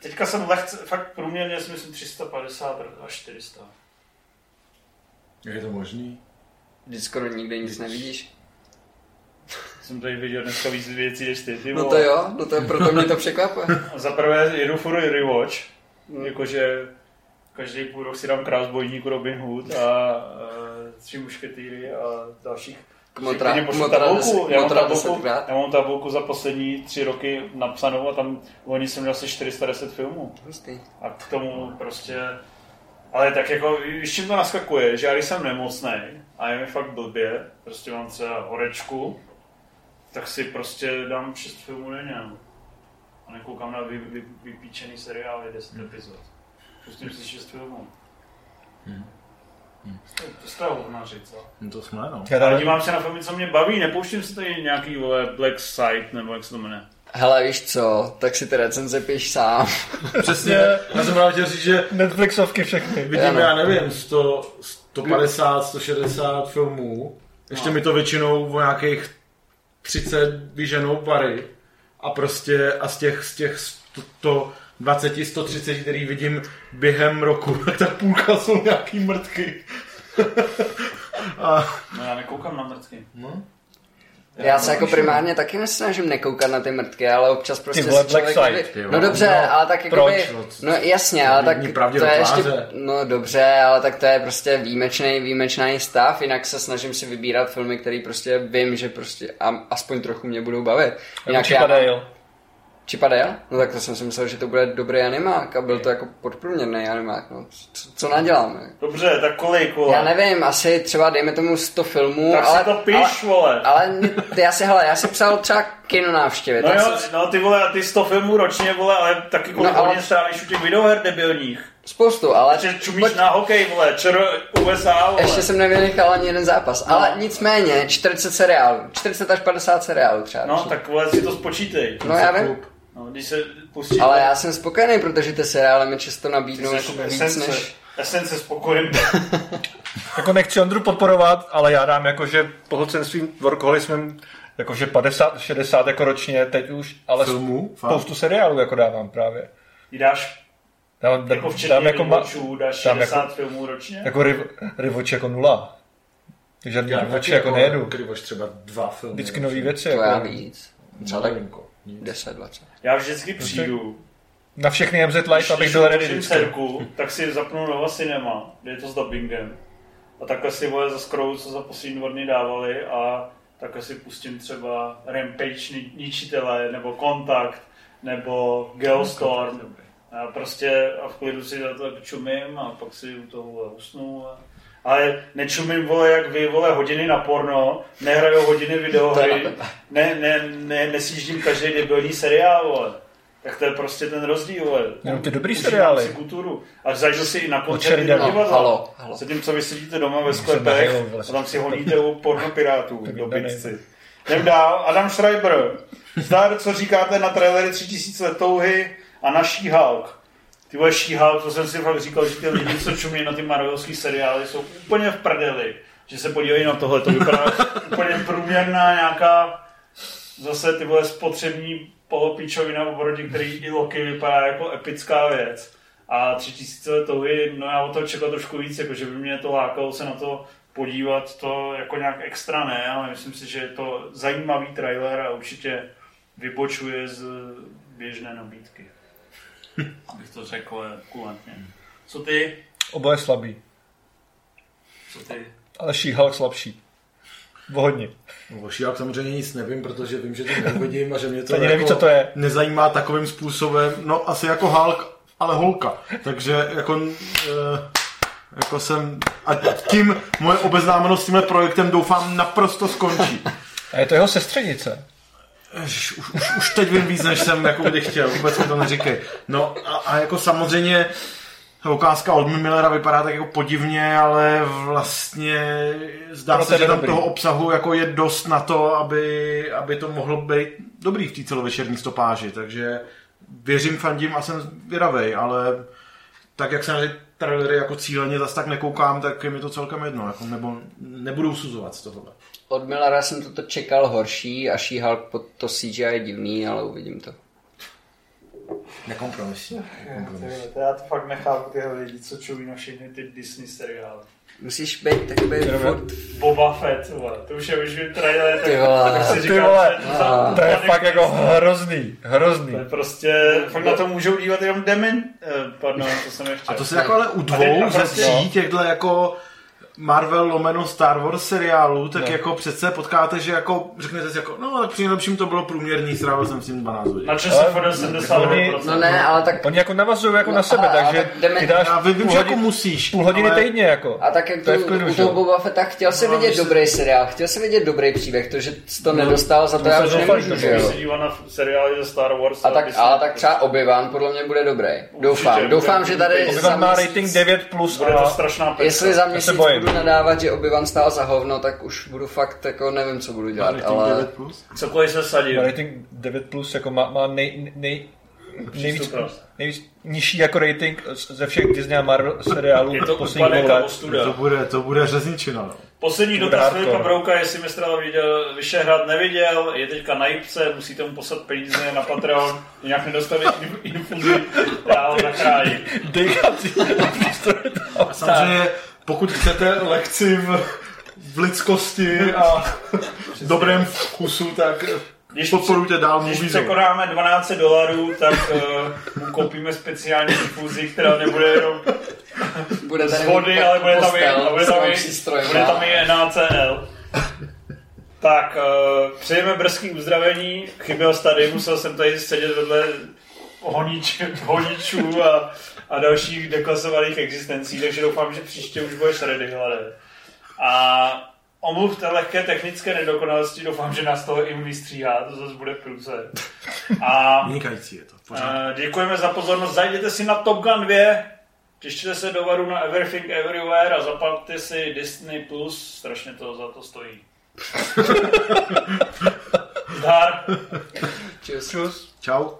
Speaker 1: Teďka jsem lehce, fakt průměrně si myslím 350 až 400.
Speaker 2: Jak je to možný?
Speaker 5: Vždyť skoro nikdy nic nevidíš.
Speaker 1: Jsem tady viděl dneska víc věcí než ty. ty
Speaker 5: No to jo, no to proto mě to překvapuje.
Speaker 1: Za prvé jedu furt rewatch, jakože každý půl rok si dám krásbojníku Robin Hood a uh, tři mušketýry a dalších.
Speaker 5: Kmotra- kmotra
Speaker 1: tabulku. já, mám tabulku já mám tabulku za poslední tři roky napsanou a tam oni jsem měl asi 410 filmů.
Speaker 5: Hustý.
Speaker 1: A k tomu prostě... Ale tak jako, víš, čím to naskakuje, že já když jsem nemocný a je mi fakt blbě, prostě mám třeba horečku, tak si prostě dám 6 filmů denně. A nekoukám na vy, vy, vypíčený seriál, je 10 epizod. Pustím si 6 filmů. To, to jste hovnaři, co?
Speaker 2: No to jsme, no.
Speaker 3: Já
Speaker 1: Ale
Speaker 3: tady,
Speaker 1: dívám se na filmy, co mě baví, nepouštím si tady nějaký vole Black Site, nebo jak se to jmenuje.
Speaker 5: Hele, víš co, tak si ty recenze píš sám.
Speaker 2: Přesně, já jsem právě chtěl říct, že
Speaker 3: Netflixovky všechny.
Speaker 2: vidím,
Speaker 5: Ano.
Speaker 2: já nevím, 100, 150, 160 filmů, ještě mi to většinou o nějakých 30 vyženou pary a prostě a z těch, z těch to, to 120, 130, který vidím během roku, tak půlka jsou nějaký mrtky. a,
Speaker 1: No já nekoukám na mrtky.
Speaker 5: Já se jako primárně taky nesnažím nekoukat na ty mrtky, ale občas prostě
Speaker 3: Ty vole,
Speaker 5: si člověk...
Speaker 3: Black Side,
Speaker 2: ty
Speaker 5: no dobře,
Speaker 3: No,
Speaker 5: ale tak
Speaker 3: proč?
Speaker 5: jakoby... No jasně, ale tak to je ještě... No dobře, ale tak to je prostě výjimečný, výjimečný stav, jinak se snažím si vybírat filmy, který prostě vím, že prostě a, aspoň trochu mě budou bavit.
Speaker 3: Jako
Speaker 5: Jinak
Speaker 3: Chip Dale?
Speaker 5: No tak to jsem si myslel, že to bude dobrý animák a byl to jako podprůměrný animák, no. Co, co naděláme?
Speaker 1: Dobře, tak kolik, vole?
Speaker 5: Já nevím, asi třeba dejme tomu 100 filmů,
Speaker 1: Tak
Speaker 5: ale...
Speaker 1: si to píš,
Speaker 5: ale,
Speaker 1: vole.
Speaker 5: ale mě- já si, hele, já si psal třeba kino návštěvy.
Speaker 1: No
Speaker 5: tak
Speaker 1: jo,
Speaker 5: jsem-
Speaker 1: no ty vole, a ty 100 filmů ročně, vole, ale taky kolik
Speaker 5: No, ale-
Speaker 1: strávíš u těch videoher debilních.
Speaker 5: Spoustu, ale...
Speaker 1: Že čumíš na hokej, vole, čer USA, vole.
Speaker 5: Ještě jsem nevynechal ani jeden zápas.
Speaker 1: No.
Speaker 5: Ale nicméně, 40 seriálů. 40 až 50 seriálů třeba.
Speaker 1: No, tak vole, si to spočítej.
Speaker 5: no já vím.
Speaker 1: No, když se pustí...
Speaker 5: Ale já jsem spokojený, protože ty seriály mi často nabídnou jako víc
Speaker 1: esence,
Speaker 5: než...
Speaker 1: esence spokojen.
Speaker 3: Jako nechci Ondru podporovat, ale já dám jako, že pohlcen svým workoholismem jakože 50, 60 jako ročně teď už, ale
Speaker 2: Filmů? Fakt?
Speaker 3: spoustu seriálů jako dávám právě.
Speaker 1: Jí dáš
Speaker 3: Dám,
Speaker 1: jako včetně
Speaker 3: dám jako, ma,
Speaker 1: dáš
Speaker 3: dám
Speaker 1: 60
Speaker 3: jako-
Speaker 1: filmů ročně?
Speaker 3: jako riv, rivoč jako nula. Takže
Speaker 2: Já
Speaker 3: rivoč
Speaker 2: taky
Speaker 3: jako nejedu.
Speaker 2: Krivoš třeba dva filmy.
Speaker 3: Vždycky nový věci.
Speaker 5: To já
Speaker 3: Jako,
Speaker 5: víc. Třeba tak
Speaker 2: Malinko. Nic.
Speaker 5: 10, 20.
Speaker 1: Já vždycky přijdu,
Speaker 3: na všechny MZ Live, abych byl ready
Speaker 1: dcerku, tak si zapnu Nova Cinema, kde je to s dubbingem. A takhle si vole za scrollu, co za poslední dva dny dávali a takhle si pustím třeba Rampage ni- ničitele, nebo Kontakt, nebo Geostorm. A prostě a v klidu si za to čumím a pak si u toho usnu. A... Ale nečumím, vole, jak vy, vole, hodiny na porno, nehraju hodiny videohry, ne, ne, ne, nesjíždím každý debilní seriál, vole. Tak to je prostě ten rozdíl, vole.
Speaker 3: Jenom ty dobrý
Speaker 1: Užívám
Speaker 3: seriály.
Speaker 1: si kulturu. A zajdu si i na koncerty
Speaker 3: Sheridan.
Speaker 1: do
Speaker 5: No,
Speaker 1: divadla.
Speaker 5: halo, halo.
Speaker 1: Zatímco vy sedíte doma ve sklepech a tam si honíte u pornopirátů
Speaker 3: Tak
Speaker 1: do pixci. Jdem dál, Adam Schreiber. Zdar, co říkáte na trailery 3000 let touhy a na She-Hulk. Ty vole She-Hulk, to jsem si fakt říkal, že ty lidi, co čumí na ty Marvelovský seriály, jsou úplně v prdeli. Že se podívají na tohle, to vypadá úplně průměrná nějaká zase ty vole spotřební polopíčovina oproti který i Loki vypadá jako epická věc. A tři tisíce touhy, no já od toho čekal trošku víc, jako že by mě to lákalo se na to podívat, to jako nějak extra ne, ale myslím si, že je to zajímavý trailer a určitě vybočuje z běžné nabídky. Abych to řekl kulantně. Co ty?
Speaker 3: Oboje slabý,
Speaker 1: Co ty?
Speaker 3: ale She-Hulk slabší. O hodně.
Speaker 2: O She-Hulk samozřejmě nic nevím, protože vím, že to neuvidím a že mě to
Speaker 3: Ani
Speaker 2: jako
Speaker 3: neví, co to je.
Speaker 2: nezajímá takovým způsobem, no asi jako Hulk, ale holka. Takže jako, eh, jako jsem, a tím moje obeznámenost s tímhle projektem doufám naprosto skončí.
Speaker 3: A je to jeho sestřenice.
Speaker 2: Už, už, už, už teď vím víc, než jsem jako kdy chtěl, vůbec mi to neříkej. No a, a jako samozřejmě ta ukázka od Millera vypadá tak jako podivně, ale vlastně zdá
Speaker 3: Proto
Speaker 2: se, že tam
Speaker 3: dobrý.
Speaker 2: toho obsahu jako je dost na to, aby, aby to mohlo být dobrý v té celovečerní stopáži, takže věřím, fandím a jsem vědavej, ale tak jak se na ty trailery jako cíleně zase tak nekoukám, tak je mi to celkem jedno, jako nebo nebudu usuzovat z tohohle.
Speaker 5: Od Millara jsem toto čekal horší a She-Hulk pod to CGI je divný, ale uvidím to.
Speaker 2: Nekompromisní.
Speaker 1: To já to fakt nechápu tyhle lidi, co čují na všechny ty Disney seriály.
Speaker 5: Musíš být takový furt...
Speaker 1: Boba Fett, vole. to už je už je trailer, tak,
Speaker 5: Ty vole.
Speaker 1: tak si
Speaker 3: Ty
Speaker 1: říkám,
Speaker 3: vole,
Speaker 1: že to,
Speaker 3: To je fakt jako hrozný, hrozný.
Speaker 1: to je prostě, fakt na to můžou dívat jenom demen, eh, pardon, to jsem nechtěl.
Speaker 2: A to se jako ale u dvou ze
Speaker 1: prostě-
Speaker 2: tří těchto jako Marvel lomeno Star Wars seriálů, tak
Speaker 3: No.
Speaker 2: jako přece potkáte, že jako řeknete si jako, no tak při nejlepším to bylo průměrný, strávil jsem s tím 12 hodin.
Speaker 1: Na čase
Speaker 3: Ale-
Speaker 1: fodel 72%.
Speaker 5: No ne, ale tak...
Speaker 3: Oni jako navazují jako
Speaker 5: No,
Speaker 3: na sebe,
Speaker 5: ale- ale
Speaker 3: takže
Speaker 5: tak jdeme-
Speaker 3: ty dáš
Speaker 2: Já vím,
Speaker 3: půl,
Speaker 2: že jako musíš.
Speaker 3: půl hodiny
Speaker 2: ale-
Speaker 3: týdně jako.
Speaker 5: A tak jak
Speaker 3: To je
Speaker 5: tu, u
Speaker 3: že
Speaker 5: toho? Boba Fetta chtěl si
Speaker 2: No,
Speaker 5: vidět
Speaker 2: když se-
Speaker 5: dobrý seriál, chtěl si vidět dobrý příběh, to, že jsi to nedostal, za to
Speaker 3: to
Speaker 5: já
Speaker 3: se
Speaker 5: už nemůžu,
Speaker 3: že
Speaker 5: jo.
Speaker 1: se dívá na seriály ze Star Wars.
Speaker 5: A tak, ale tak třeba Obi-Wan podle mě bude dobrý. Doufám, doufám, že tady
Speaker 1: Obi-Wan
Speaker 3: má rating 9 plus
Speaker 1: Bude to strašná.
Speaker 5: Jestli za
Speaker 3: se
Speaker 5: měsíc
Speaker 3: bojím.
Speaker 5: Budu nadávat, že Obi-Wan stál za hovno, tak už budu fakt jako nevím, co budu dělat,
Speaker 2: Rating
Speaker 5: ale
Speaker 2: 9 plus?
Speaker 1: Cokoliv se sadí.
Speaker 3: má rating 9 plus jako má, má nej, nej, nejvíc, nejvíc nižší jako rating ze všech Disney a Marvel seriálů
Speaker 1: Je to úpadek
Speaker 3: dvou
Speaker 1: a ostuda.
Speaker 2: To bude, to bude řezničina. No.
Speaker 1: Poslední dotaz. Filipa Brouka, jestli Mistrala viděl Vyšehrad neviděl, je teďka na jipce, musíte mu poslat peníze na Patreon, jinak nedostavit in- infuzi, já ho zachrání.
Speaker 3: Dechací přístroje tam.
Speaker 2: A samozřejmě, pokud chcete lekci v, v lidskosti a dobrém vkusu, tak
Speaker 1: Když
Speaker 2: podporujte dál
Speaker 1: Když
Speaker 2: Zone.
Speaker 1: překonáme 12 dolarů, tak uh, mu koupíme speciální infuzi, která nebude jenom
Speaker 5: Bude
Speaker 1: z vody, ale bude tam i, bude tam i, bude tam i NaCl. Tak, uh, přejeme brzký uzdravení. Chyběl jsi tady, musel jsem tady sedět vedle honič, honičů a, a dalších deklasovaných existencí, takže doufám, že příště už budeš ready, hlade. A omluv té lehké technické nedokonalosti, doufám, že nás toho i vystříhá, to zase bude průse. A
Speaker 2: Vynikající je to. Pořád.
Speaker 1: Eh, Děkujeme za pozornost. Zajděte si na Top Gun 2, těšte se do varu na Everything Everywhere a zaplaťte si Disney+, Plus, strašně to za to stojí. Zdar.
Speaker 5: Čus.
Speaker 3: Čus.
Speaker 2: Čau.